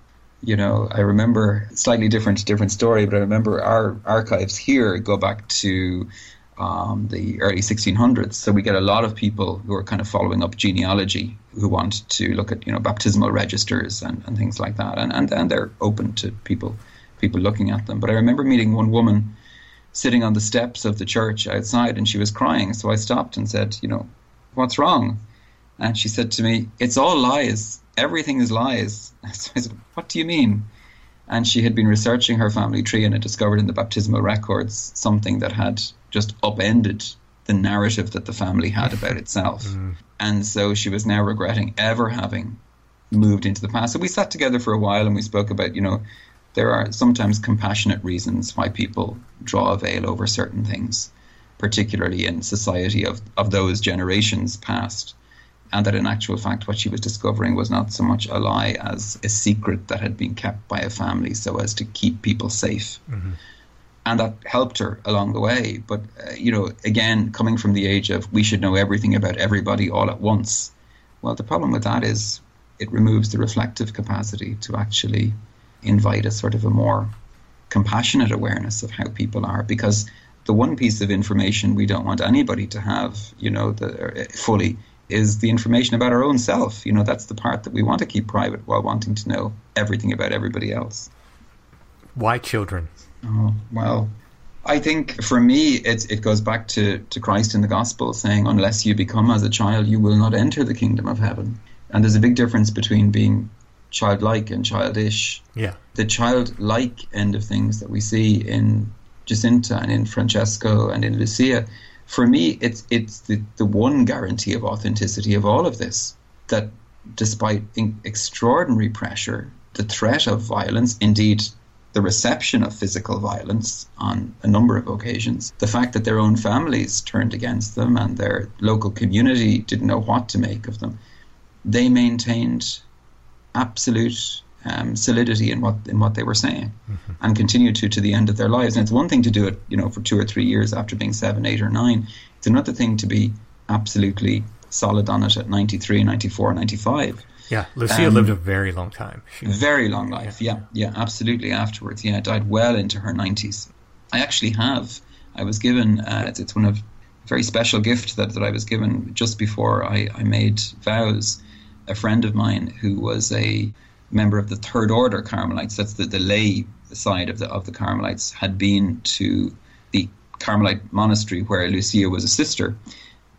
You know, I remember slightly different different story, but I remember our archives here go back to um, the early 1600s. So we get a lot of people who are kind of following up genealogy who want to look at you know baptismal registers and, and things like that, and, and and they're open to people people looking at them. But I remember meeting one woman sitting on the steps of the church outside, and she was crying. So I stopped and said, you know, what's wrong? And she said to me, it's all lies. Everything is lies. So I said, what do you mean? And she had been researching her family tree and had discovered in the baptismal records something that had just upended the narrative that the family had about itself. Mm. And so she was now regretting ever having moved into the past. So we sat together for a while and we spoke about, you know, there are sometimes compassionate reasons why people draw a veil over certain things, particularly in society of, of those generations past and that in actual fact what she was discovering was not so much a lie as a secret that had been kept by a family so as to keep people safe. Mm-hmm. And that helped her along the way. But, uh, you know, again, coming from the age of we should know everything about everybody all at once, well, the problem with that is it removes the reflective capacity to actually invite a sort of a more compassionate awareness of how people are because the one piece of information we don't want anybody to have, you know, the, uh, fully is the information about our own self. You know, that's the part that we want to keep private while wanting to know everything about everybody else. Why children? Oh, well, I think for me, it's, it goes back to, to Christ in the gospel saying, unless you become as a child, you will not enter the kingdom of heaven. And there's a big difference between being childlike and childish. Yeah. The childlike end of things that we see in Jacinta and in Francesco and in Lucia for me, it's it's the, the one guarantee of authenticity of all of this. That despite extraordinary pressure, the threat of violence, indeed the reception of physical violence on a number of occasions, the fact that their own families turned against them and their local community didn't know what to make of them, they maintained absolute um, solidity in what in what they were saying, mm-hmm. and continued to to the end of their lives. And it's one thing to do it, you know, for two or three years after being seven, eight, or nine. It's another thing to be absolutely solid on it at 93, 94, 95. Yeah, Lucia um, lived a very long time. She, very long life. Yeah. yeah, yeah, absolutely. Afterwards, yeah, died well into her 90s. I actually have. I was given. Uh, it's, it's one of very special gift that, that I was given just before I, I made vows. A friend of mine who was a member of the Third Order Carmelites, that's the, lay side of the of the Carmelites, had been to the Carmelite monastery where Lucia was a sister.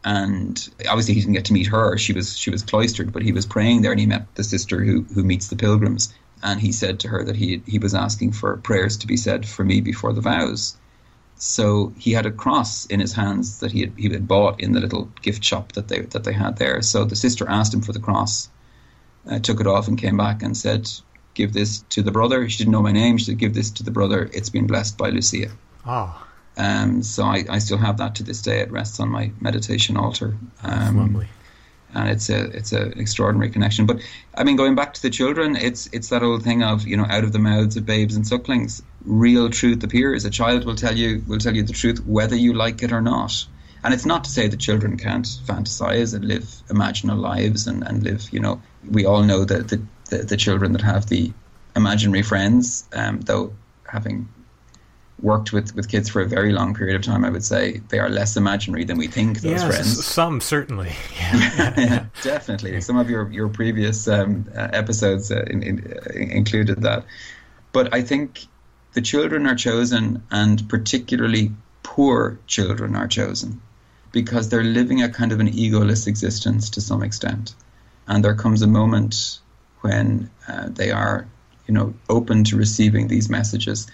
And obviously he didn't get to meet her. She was she was cloistered, but he was praying there and he met the sister who who meets the pilgrims. And he said to her that he he was asking for prayers to be said for me before the vows. So he had a cross in his hands that he had, he had bought in the little gift shop that they that they had there. So the sister asked him for the cross, I took it off and came back and said, "Give this to the brother." She didn't know my name. She said, "Give this to the brother. It's been blessed by Lucia." Oh. Um, so I, I still have that to this day. It rests on my meditation altar. Um. And it's a it's an extraordinary connection. But I mean, going back to the children, it's it's that old thing of you know, out of the mouths of babes and sucklings, real truth appears. A child will tell you will tell you the truth whether you like it or not. And it's not to say that children can't fantasize and live imaginal lives and, and live, you know, we all know that the, the, the children that have the imaginary friends, um, though having worked with, with kids for a very long period of time, I would say they are less imaginary than we think. Those yes, friends, some certainly, yeah. definitely. Some of your your previous um, uh, episodes uh, in, in, uh, included that, but I think the children are chosen, and particularly poor children are chosen because they're living a kind of an egoless existence to some extent. And there comes a moment when uh, they are, you know, open to receiving these messages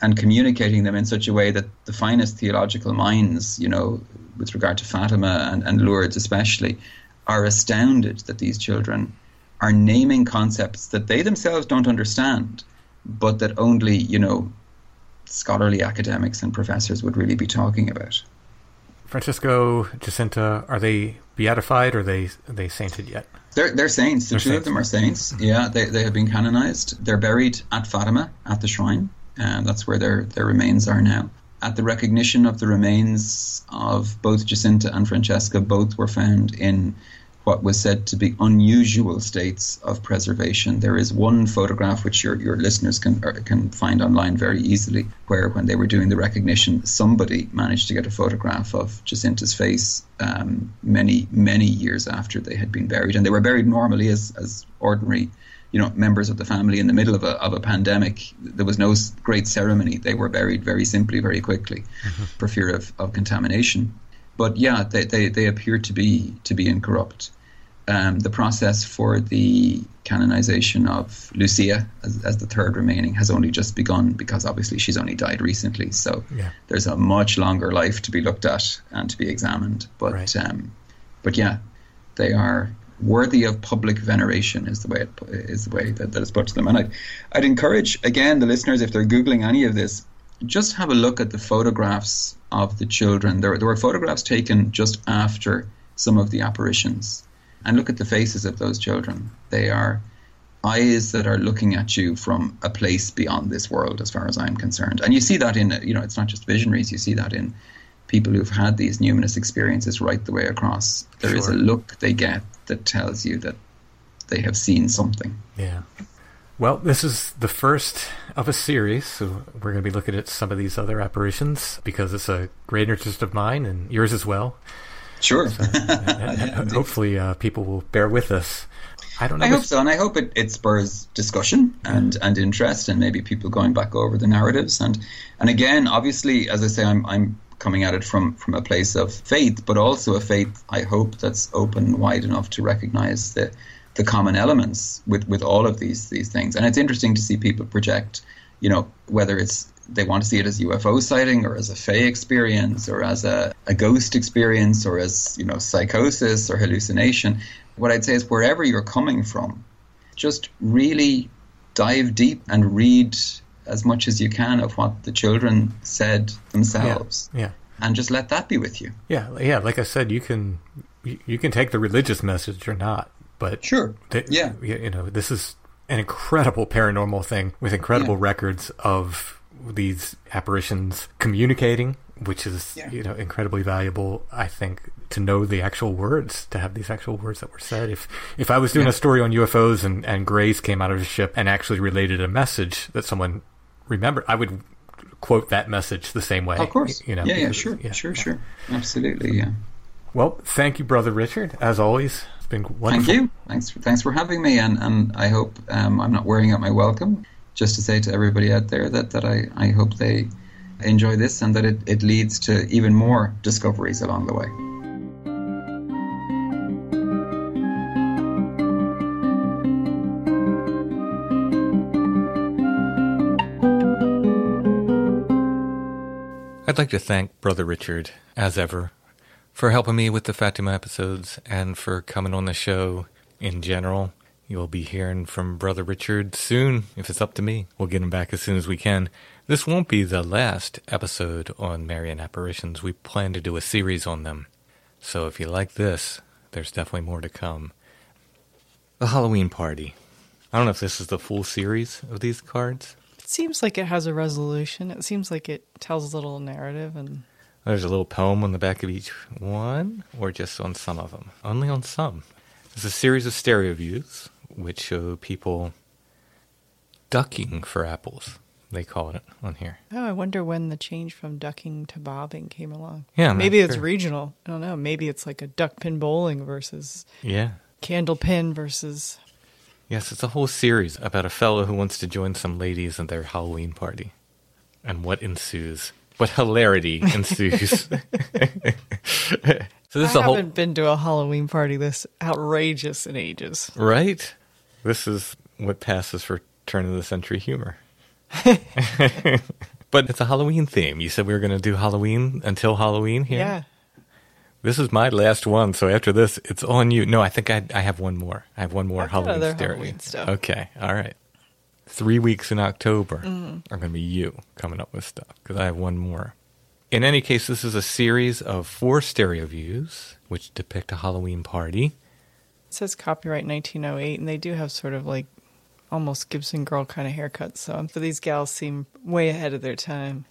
and communicating them in such a way that the finest theological minds, you know, with regard to Fatima and, and Lourdes especially, are astounded that these children are naming concepts that they themselves don't understand, but that only, you know, scholarly academics and professors would really be talking about. Francisco, Jacinta, are they beatified or are they are they sainted yet? They're, they're saints. The they're two saints. of them are saints. Yeah, they, they have been canonized. They're buried at Fatima, at the shrine. And that's where their, their remains are now. at the recognition of the remains of both Jacinta and Francesca, both were found in what was said to be unusual states of preservation. There is one photograph which your, your listeners can can find online very easily, where when they were doing the recognition, somebody managed to get a photograph of Jacinta's face um, many many years after they had been buried, and they were buried normally as as ordinary. You know, members of the family in the middle of a, of a pandemic. There was no great ceremony. They were buried very simply, very quickly, mm-hmm. for fear of, of contamination but yeah, they, they, they appear to be to be incorrupt. Um, the process for the canonization of Lucia as, as, the third remaining has only just begun because obviously she's only died recently. So yeah. there's a much longer life to be looked at and to be examined. But right. um, but yeah, they are worthy of public veneration is the way it is the way that, that is put to them. And I'd, I'd encourage again the listeners if they're googling any of this, just have a look at the photographs of the children. There, there were photographs taken just after some of the apparitions. And look at the faces of those children. They are eyes that are looking at you from a place beyond this world, as far as I'm concerned. And you see that in, you know, it's not just visionaries, you see that in people who've had these numinous experiences right the way across. There sure. is a look they get that tells you that they have seen something. Yeah. Well, this is the first of a series, so we're going to be looking at some of these other apparitions because it's a great interest of mine and yours as well. Sure. So, and, and hopefully, uh, people will bear with us. I don't know. I hope so, and I hope it, it spurs discussion and, and interest, and maybe people going back over the narratives. And and again, obviously, as I say, I'm I'm coming at it from from a place of faith, but also a faith I hope that's open wide enough to recognize the the common elements with, with all of these these things. And it's interesting to see people project, you know, whether it's they want to see it as UFO sighting or as a Fey experience or as a, a ghost experience or as, you know, psychosis or hallucination. What I'd say is wherever you're coming from, just really dive deep and read as much as you can of what the children said themselves. Yeah. yeah. And just let that be with you. Yeah, yeah. Like I said, you can you can take the religious message or not but sure, yeah, you know, this is an incredible paranormal thing with incredible yeah. records of these apparitions communicating, which is yeah. you know incredibly valuable. I think to know the actual words, to have these actual words that were said. If if I was doing yeah. a story on UFOs and and Greys came out of a ship and actually related a message that someone remembered, I would quote that message the same way. Of course, you know. Yeah, yeah, sure, yeah. sure, sure, absolutely, yeah. Well, thank you, brother Richard, as always It's been wonderful. Thank you. Thanks for, thanks for having me, and, and I hope um, I'm not wearing out my welcome. Just to say to everybody out there that, that I, I hope they enjoy this and that it, it leads to even more discoveries along the way. I'd like to thank Brother Richard, as ever, for helping me with the Fatima episodes and for coming on the show in general. You'll be hearing from Brother Richard soon, if it's up to me. We'll get him back as soon as we can. This won't be the last episode on Marian apparitions. We plan to do a series on them. So if you like this, there's definitely more to come. The Halloween Party. I don't know if this is the full series of these cards. It seems like it has a resolution. It seems like it tells a little narrative and there's a little poem on the back of each one, or just on some of them? Only on some. There's a series of stereo views which show people ducking for apples. They call it on here. Oh, I wonder when the change from ducking to bobbing came along. Yeah, maybe it's sure. regional. I don't know. Maybe it's like a duck pin bowling versus yeah candle pin versus. Yes, it's a whole series about a fellow who wants to join some ladies in their Halloween party, and what ensues What hilarity ensues. so this I is a haven't been to a Halloween party this outrageous in ages. Right. This is what passes for turn of the century humor. but it's a Halloween theme. You said we were going to do Halloween until Halloween here. Yeah. This is my last one, so after this, it's on you. No, I think I, I have one more. I have one more I've Halloween, Halloween stuff. Okay, all right three weeks in October mm. are going to be you coming up with stuff because I have one more. In any case, this is a series of four stereo views which depict a Halloween party. It says copyright 1908, and they do have sort of like almost Gibson girl kind of haircuts. So for these gals seem way ahead of their time.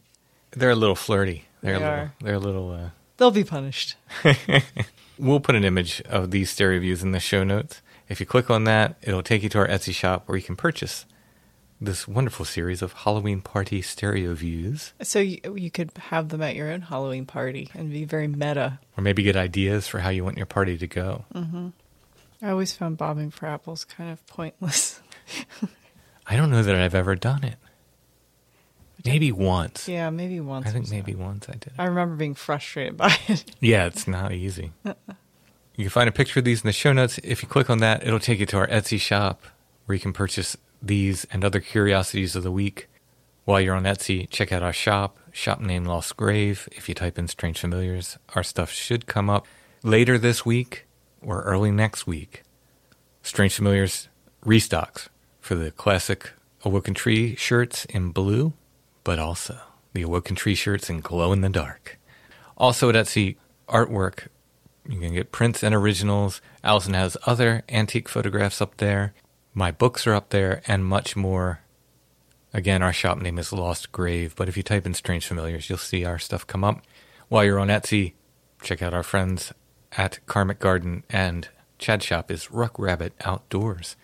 They're a little flirty. They're They a little. are. They're a little. Uh, They'll be punished. We'll put an image of these stereo views in the show notes. If you click on that, it'll take you to our Etsy shop where you can purchase this wonderful series of Halloween party stereo views, So you, you could have them at your own Halloween party and be very meta. or maybe get ideas for how you want your party to go. I always found bobbing for apples kind of pointless. I don't know that I've ever done it. Maybe once. yeah, maybe once. I think so. maybe once I did. it. I remember being frustrated by it. Yeah, it's not easy. You can find a picture of these in the show notes. If you click on that, it'll take you to our Etsy shop where you can purchase these and other curiosities of the week. While you're on Etsy, check out our shop, shop name Lost Grave. If you type in Strange Familiars, our stuff should come up later this week or early next week. Strange Familiars restocks for the classic Awoken Tree shirts in blue, but also the Awoken Tree shirts in glow in the dark. Also at Etsy, artwork. You can get prints and originals. Allison has other antique photographs up there. My books are up there, and much more. Again, our shop name is Lost Grave, but if you type in Strange Familiars, you'll see our stuff come up. While you're on Etsy, check out our friends at Karmic Garden, and Chad Shop is Ruck Rabbit Outdoors.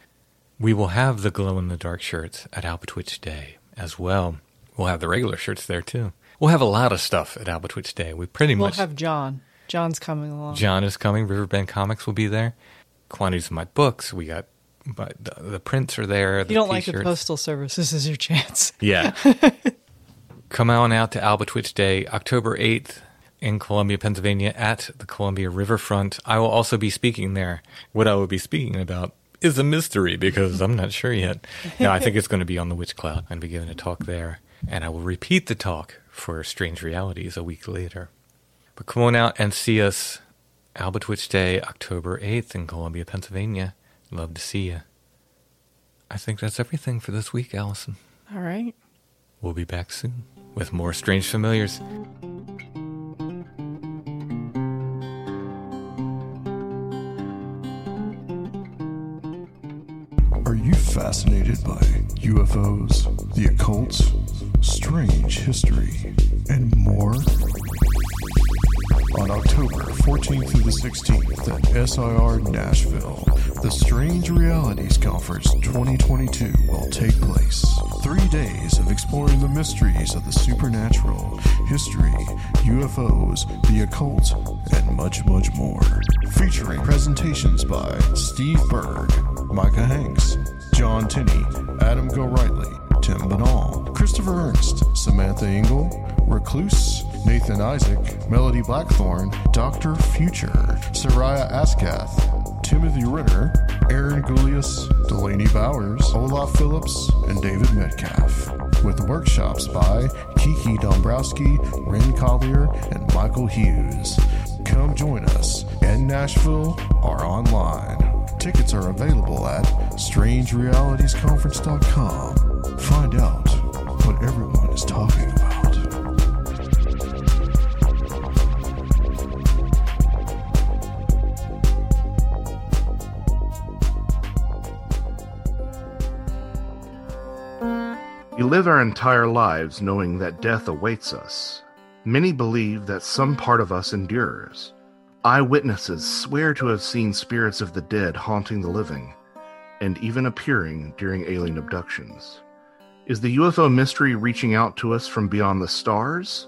We will have the glow in the dark shirts at Albatwitch Day as well. We'll have the regular shirts there too. We'll have a lot of stuff at Albatwitch Day. We pretty We'll much have John. John's coming along. John is coming. Riverbend Comics will be there. Quantities of my books. We got my, the, the prints are there. if you don't like the postal service, this is your chance. Yeah. Come on out to Albatwitch Day, October 8th in Columbia, Pennsylvania at the Columbia Riverfront. I will also be speaking there. What I will be speaking about is a mystery because I'm not sure yet. No, I think it's going to be on the Witch Cloud and be giving a talk there. And I will repeat the talk for Strange Realities a week later. But come on out and see us Albatwitch Day, October 8th in Columbia, Pennsylvania. Love to see you. I think that's everything for this week, Allison. All right. We'll be back soon with more Strange Familiars. Are you fascinated by UFOs, the occult, strange history, and more? On October 14th through the 16th at SIR Nashville, the Strange Realities Conference 2022 will take place. Three days of exploring the mysteries of the supernatural, history, UFOs, the occult, and much, much more. Featuring presentations by Steve Berg, Micah Hanks, John Tenney, Adam Gorightly, Tim Binnall, Christopher Ernst, Samantha Engel, Recluse, Nathan Isaac, Melody Blackthorn, Dr. Future, Soraya Askath, Timothy Renner, Aaron Gulyas, Delaney Bowers, Olaf Phillips, and David Metcalf. With workshops by Kiki Dombrowski, Ren Collier, and Michael Hughes. Come join us in Nashville or online. Tickets are available at strangerealitiesconference.com. Find out what everyone is talking about. We live our entire lives knowing that death awaits us. Many believe that some part of us endures. Eyewitnesses swear to have seen spirits of the dead haunting the living, and even appearing during alien abductions. Is the UFO mystery reaching out to us from beyond the stars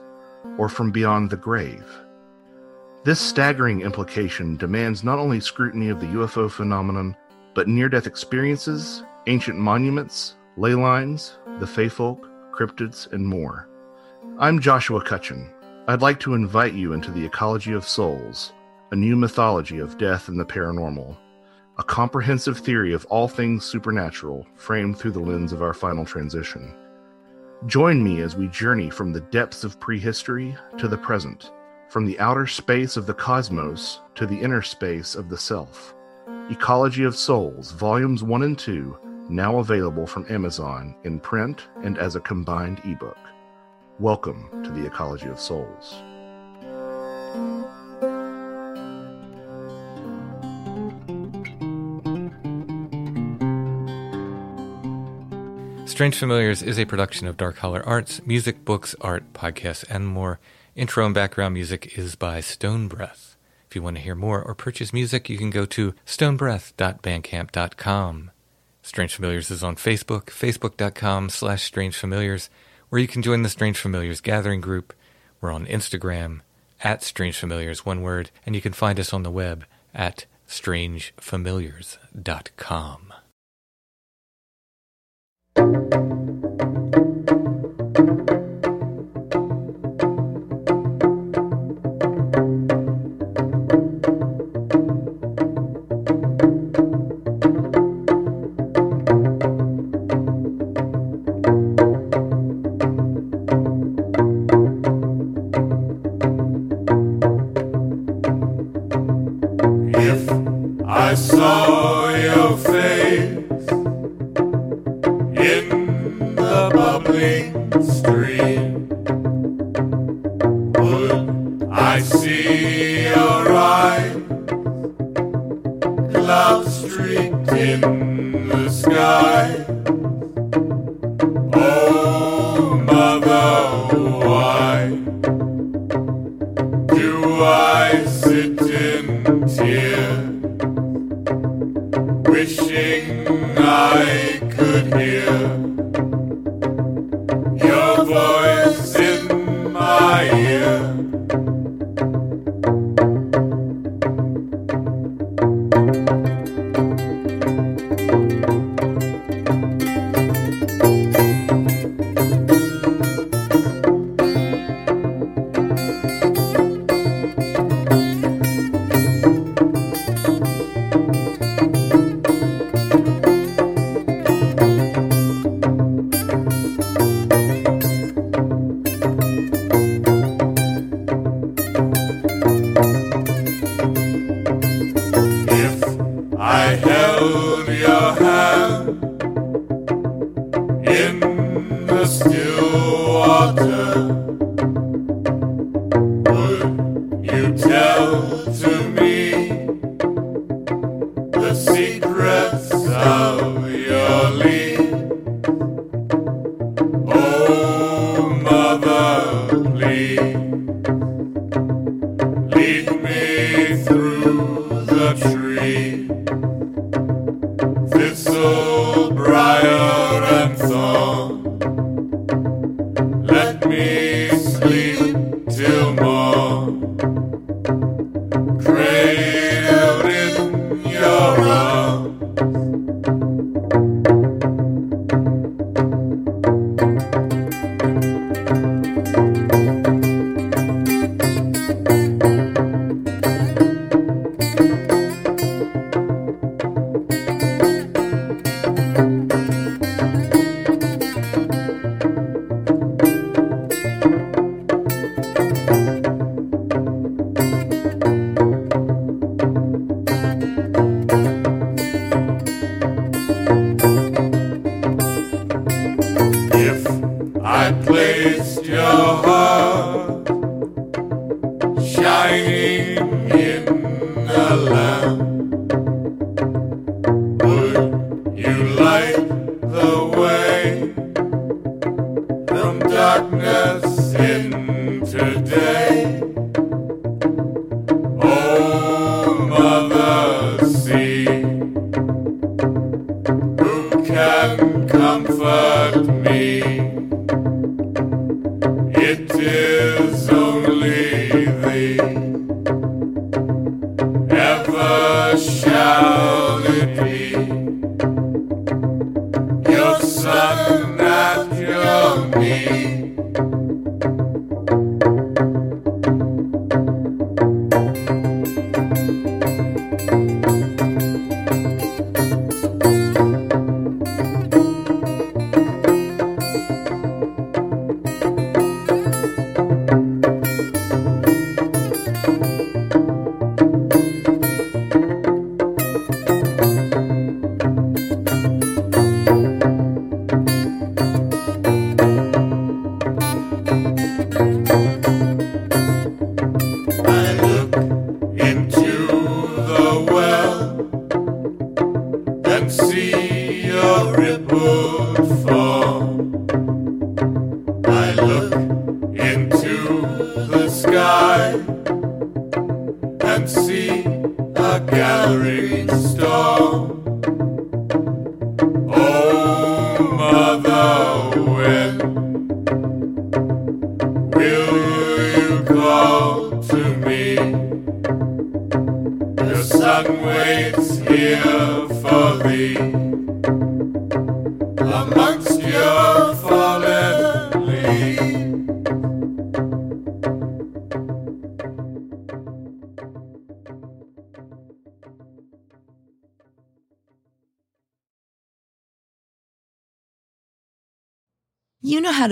or from beyond the grave? This staggering implication demands not only scrutiny of the UFO phenomenon, but near death experiences, ancient monuments, ley lines, the Fey folk, cryptids, and more. I'm Joshua Cutchin. I'd like to invite you into the Ecology of Souls, a new mythology of death and the paranormal, a comprehensive theory of all things supernatural framed through the lens of our final transition. Join me as we journey from the depths of prehistory to the present, from the outer space of the cosmos to the inner space of the self. Ecology of Souls, Volumes 1 and 2, now available from Amazon in print and as a combined ebook. Welcome to the Ecology of Souls. Strange Familiars is a production of Dark Holler Arts, music, books, art, podcasts, and more. Intro and background music is by Stone Breath. If you want to hear more or purchase music, you can go to stonebreath.bandcamp.com. Strange Familiars is on Facebook, facebook.com slash Strange Familiars, where you can join the Strange Familiars gathering group. We're on Instagram, at Strange Familiars, one word, and you can find us on the web at strangefamiliars.com. your voice